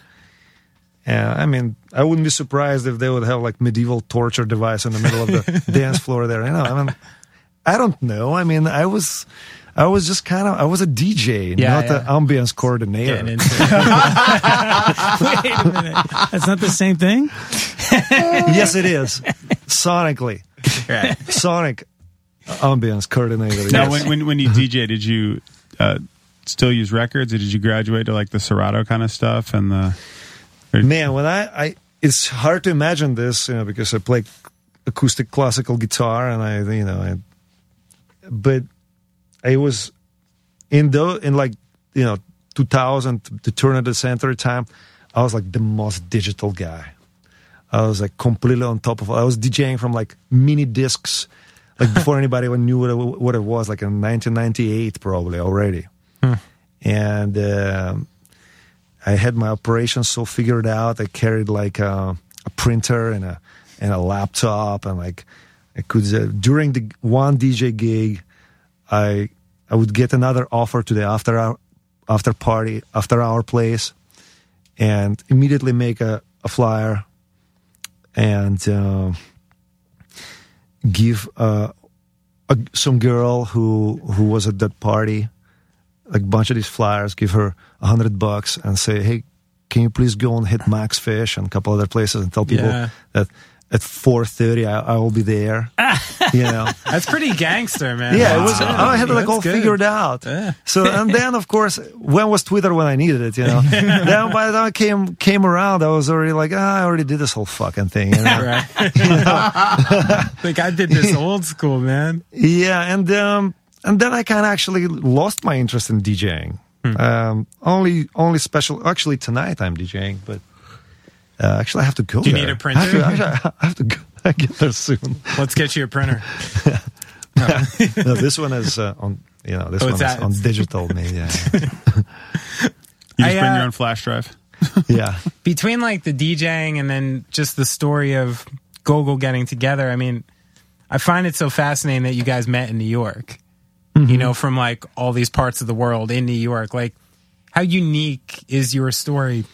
yeah, I mean, I wouldn't be surprised if they would have like medieval torture device in the middle of the dance floor there. You know, I mean, I don't know. I mean, I was. I was just kind of, I was a DJ, Yeah, not yeah. an ambience coordinator. Getting into it. Wait a minute. That's not the same thing? yes, it is. Sonically. Right. Sonic ambience coordinator. Now, yes. when, when when you DJ, did you uh, still use records, or did you graduate to like the Serato kind of stuff and the? Man, when I, I, it's hard to imagine this, you know, because I play acoustic classical guitar and I, you know, I, but I was in the, in like, you know, 2000, the turn of the century time, I was like the most digital guy. I was like completely on top of, I was DJing from like mini discs, like before anybody even knew what it, what it was, like in 1998 probably already. And, um, I had my operations so figured out. I carried like a, a printer and a and a laptop, and like I could uh, during the one DJ gig, I I would get another offer to the after hour, after party after our place, and immediately make a, a flyer, and uh, give uh, a, some girl who who was at that party like a bunch of these flyers, give her a hundred bucks, and say, "Hey, can you please go and hit Max Fish and a couple other places and tell people Yeah. that at 4.30 I, I will be there you know That's pretty gangster, man. yeah, it Wow. was. I had it like That's all good. figured out. So and then of course, when was Twitter when I needed it? You know. then by the time it came came around, I was already like, ah, I already did this whole fucking thing. You know? Right. like I did this old school, man. yeah, and um, and then I kind of actually lost my interest in DJing. Hmm. Um, only only special. Actually, tonight I'm DJing, but. Uh, actually, I have to go. Do you there. need a printer? I have to, actually, I have to go, get there soon. Let's get you a printer. No, this one is uh, on. You know, this Oh, one is that- on digital media. You just I, bring uh, your own flash drive. yeah. Between like the DJing and then just the story of Gogol getting together, I mean, I find it so fascinating that you guys met in New York. You know, from like all these parts of the world in New York. Like, how unique is your story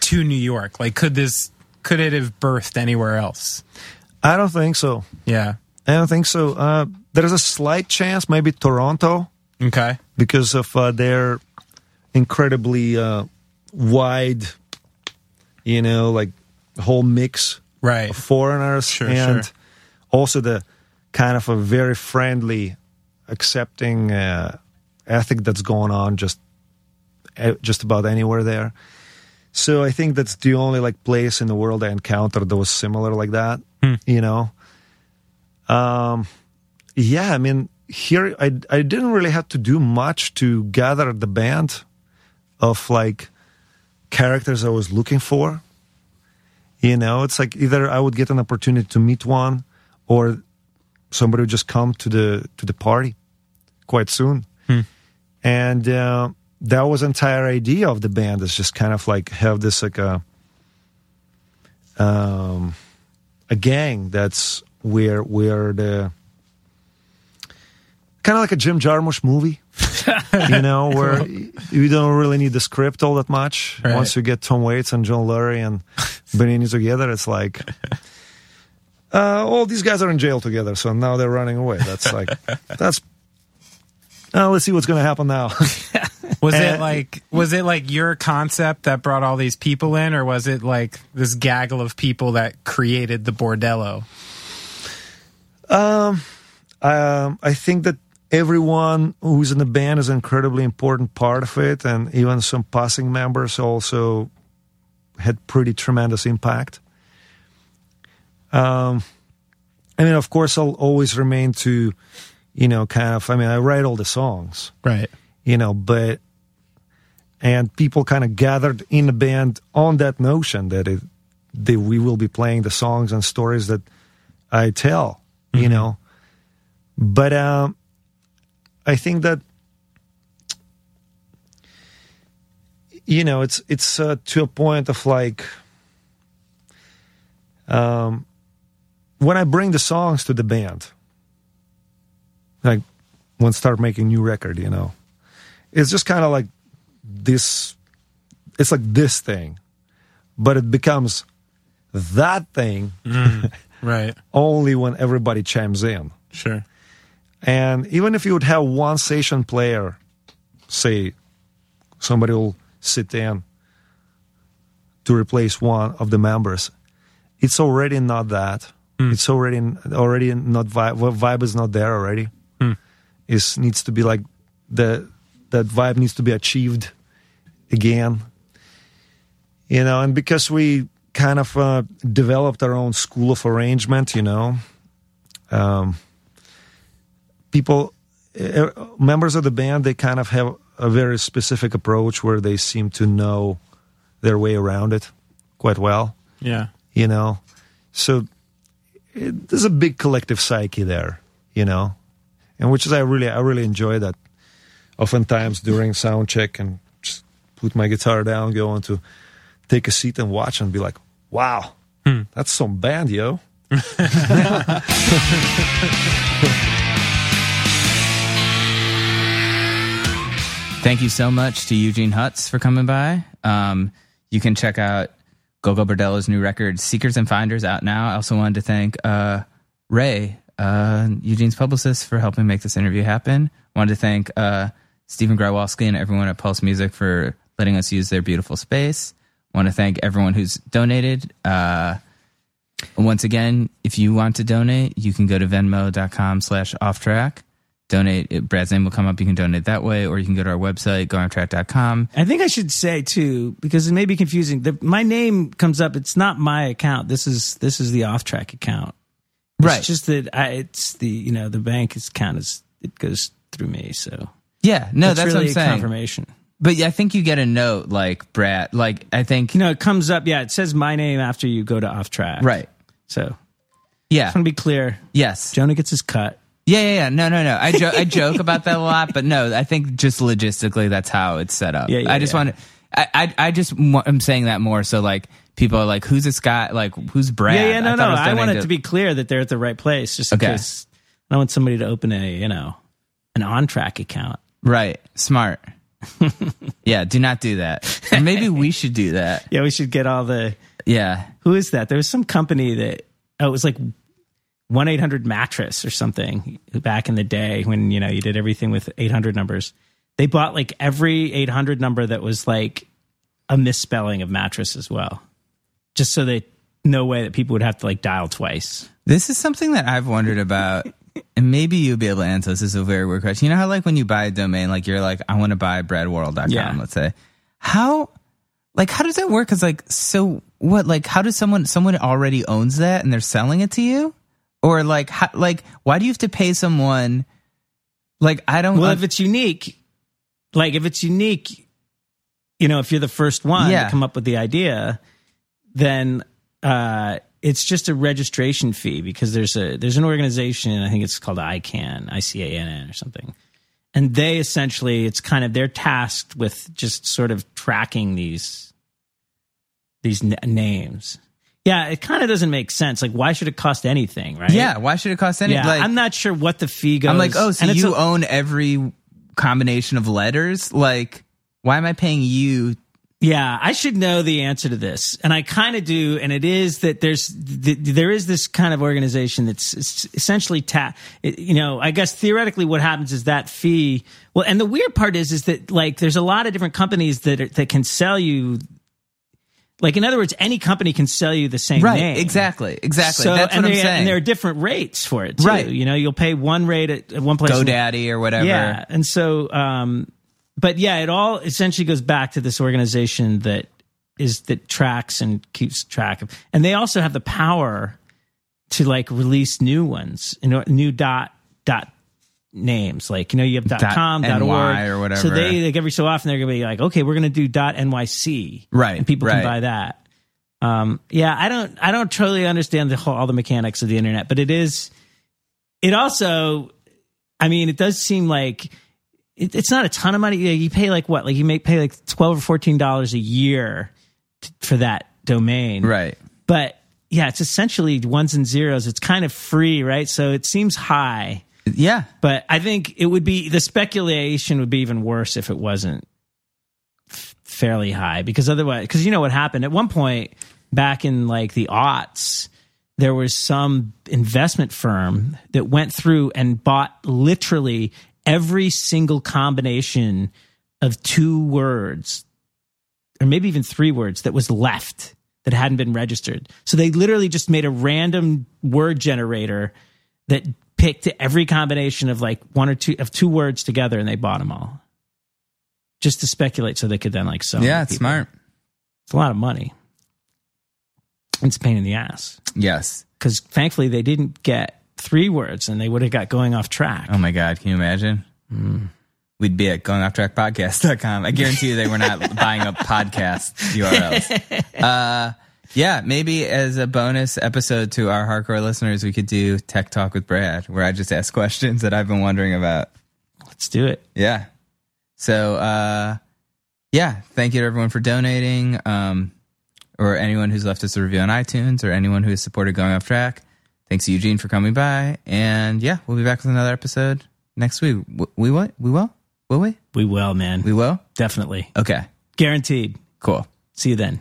to New York? Like, could this could it have birthed anywhere else? I don't think so. Yeah. I don't think so. Uh, there is a slight chance, maybe Toronto, Okay. because of uh, their incredibly uh, wide, you know, like whole mix Right. of foreigners, Sure, and sure. also the kind of a very friendly, accepting uh, ethic that's going on just uh, just about anywhere there. So I think that's the only like place in the world I encountered that was similar like that. You know. Um, yeah, I mean, here I I didn't really have to do much to gather the band of like characters I was looking for. You know, it's like either I would get an opportunity to meet one, or somebody would just come to the to the party quite soon. And uh, that was entire idea of the band is just kind of like have this like a um, a gang that's where where the kind of like a Jim Jarmusch movie, you know, where you don't really need the script all that much. Right. Once you get Tom Waits and John Lurie and Benigni together, it's like. Uh, all these guys are in jail together, so now they're running away. That's like, that's. Uh, let's see what's going to happen now. Was Uh, it like was it like your concept that brought all these people in, or was it like this gaggle of people that created the bordello? Um, I think that everyone who's in the band is an incredibly important part of it, and even some passing members also had pretty tremendous impact. Um, I mean, of course, I'll always remain to, you know, kind of. I mean, I write all the songs, Right. you know, but and people kind of gathered in the band on that notion that it that we will be playing the songs and stories that I tell, you know. But um, I think that you know it's it's uh, to a point of like um, when I bring the songs to the band, like when start making new record, you know, it's just kind of like this. It's like this thing, but it becomes that thing mm, Right. only when everybody chimes in. Sure. And even if you would have one session player, say somebody will sit in to replace one of the members, it's already not that. Mm. It's already already not vibe. Well, vibe is not there already. Mm. It needs to be like the that vibe needs to be achieved again. You know, and because we kind of uh, developed our own school of arrangement, you know, um, people, uh, members of the band, they kind of have a very specific approach where they seem to know their way around it quite well, Yeah. you know. So it, there's a big collective psyche there, you know, and which is I really I really enjoy that. Oftentimes during sound check and put my guitar down, go on to take a seat and watch and be like, wow, that's some band, yo. Thank you so much to Eugene Hutz for coming by. Um, you can check out Gogol Bordello's new record, Seekers and Finders, out now. I also wanted to thank uh, Ray, uh, Eugene's publicist, for helping make this interview happen. I wanted to thank uh, Stephen Grywalski and everyone at Pulse Music for letting us use their beautiful space. I want to thank everyone who's donated. Uh, Once again, if you want to donate, you can go to venmo.com slash off track. Donate, it- Brad's name will come up. You can donate that way, or you can go to our website, goingtrack.com. I think I should say too, because it may be confusing. The, my name comes up. It's not my account. This is this is the off track account. It's Right. just that I, it's the you know the bank account is it goes through me. So Yeah, no, it's that's really what I'm saying. confirmation. But yeah, I think you get a note like Brad. Like I think You know, it comes up. Yeah, it says my name after you go to off track. right. So Yeah. just want to be clear. Yes. Jonah gets his cut. Yeah, yeah, yeah. No, no, no. I jo- I joke about that a lot, but no, I think just logistically that's how it's set up. Yeah, yeah, I just yeah. want to. I, I I just I'm saying that more so like people are like, who's this guy? Like who's Brad? Yeah, yeah, no, thought no. I want it to be clear that they're at the right place, just in Okay. case I don't want somebody to open a you know an on track account. right. Smart. Yeah, do not do that. And maybe we should do that. Yeah, we should get all the. Yeah. Who is that? There was some company that oh, it was like one eight hundred mattress or something back in the day when you know you did everything with eight hundred numbers. They bought like every eight hundred number that was like a misspelling of mattress as well, just so that no way that people would have to like dial twice. This is something that I've wondered about, and maybe you'll be able to answer this. This is a very weird question. You know how, like, when you buy a domain, like, you're like, I want to buy breadworld.com, Yeah. let's say. How, like, how does that work? Because, like, so what, like, how does someone, someone already owns that and they're selling it to you? Or, like, how, like, why do you have to pay someone? Like, I don't, Well, if it's unique, like if it's unique, you know, if you're the first one Yeah. to come up with the idea, then uh, it's just a registration fee because there's a there's an organization I think it's called ICANN, I C A N N or something, and they essentially it's kind of they're tasked with just sort of tracking these these n- names. Yeah, it kind of doesn't make sense. Like, why should it cost anything, right? yeah, why should it cost anything? yeah. like, I'm not sure what the fee goes. I'm like, oh, so you a- own every combination of letters? Like, why am I paying you? Yeah, I should know the answer to this, and I kind of do. And it is that there's th- there is this kind of organization that's essentially ta- You know, I guess theoretically, what happens is that fee. Well, and the weird part is, is that like there's a lot of different companies that are, that can sell you. Like in other words, any company can sell you the same Right, name. exactly, exactly. So, That's and what I'm saying. And there are different rates for it, too. Right. You know, you'll pay one rate at, at one place. GoDaddy or whatever. Yeah, and so, um, but yeah, it all essentially goes back to this organization that is that tracks and keeps track of, and they also have the power to like release new ones, you know, new dot dot names. Like you know, you have dot, com, dot org, or whatever. So they like every so often they're gonna be like, okay, we're gonna do dot nyc, Right, And people right. can buy that. Um, yeah, I don't, I don't totally understand the whole all the mechanics of the internet, but it is. It also, I mean, it does seem like it, it's not a ton of money. You, pay like what? Like you make pay like twelve or fourteen dollars a year t- for that domain, Right. But yeah, it's essentially ones and zeros. It's kind of free, right? So it seems high, Yeah. but I think it would be the speculation would be even worse if it wasn't f- fairly high because otherwise, because you know what happened at one point back in like the aughts, there was some investment firm that went through and bought literally every single combination of two words or maybe even three words that was left that hadn't been registered. So they literally just made a random word generator that picked every combination of like one or two of two words together and they bought them all just to speculate so they could then like sell. Yeah, it's people. smart. It's a lot of money. It's a pain in the ass Yes. because thankfully they didn't get three words and they would have got going off track. Oh my God. Can you imagine? Hmm. We'd be at goingofftrackpodcast.com. I guarantee you they were not buying up podcast URLs. Uh, yeah, maybe as a bonus episode to our hardcore listeners, we could do Tech Talk with Brad, where I just ask questions that I've been wondering about. Let's do it. Yeah. So, uh, yeah, thank you to everyone for donating, um, or anyone who's left us a review on iTunes, or anyone who has supported Going Off Track. Thanks Eugene for coming by, and yeah, we'll be back with another episode next week. We what? We will? Will we? We will, man. We will. Definitely. Okay. Guaranteed. Cool. See you then.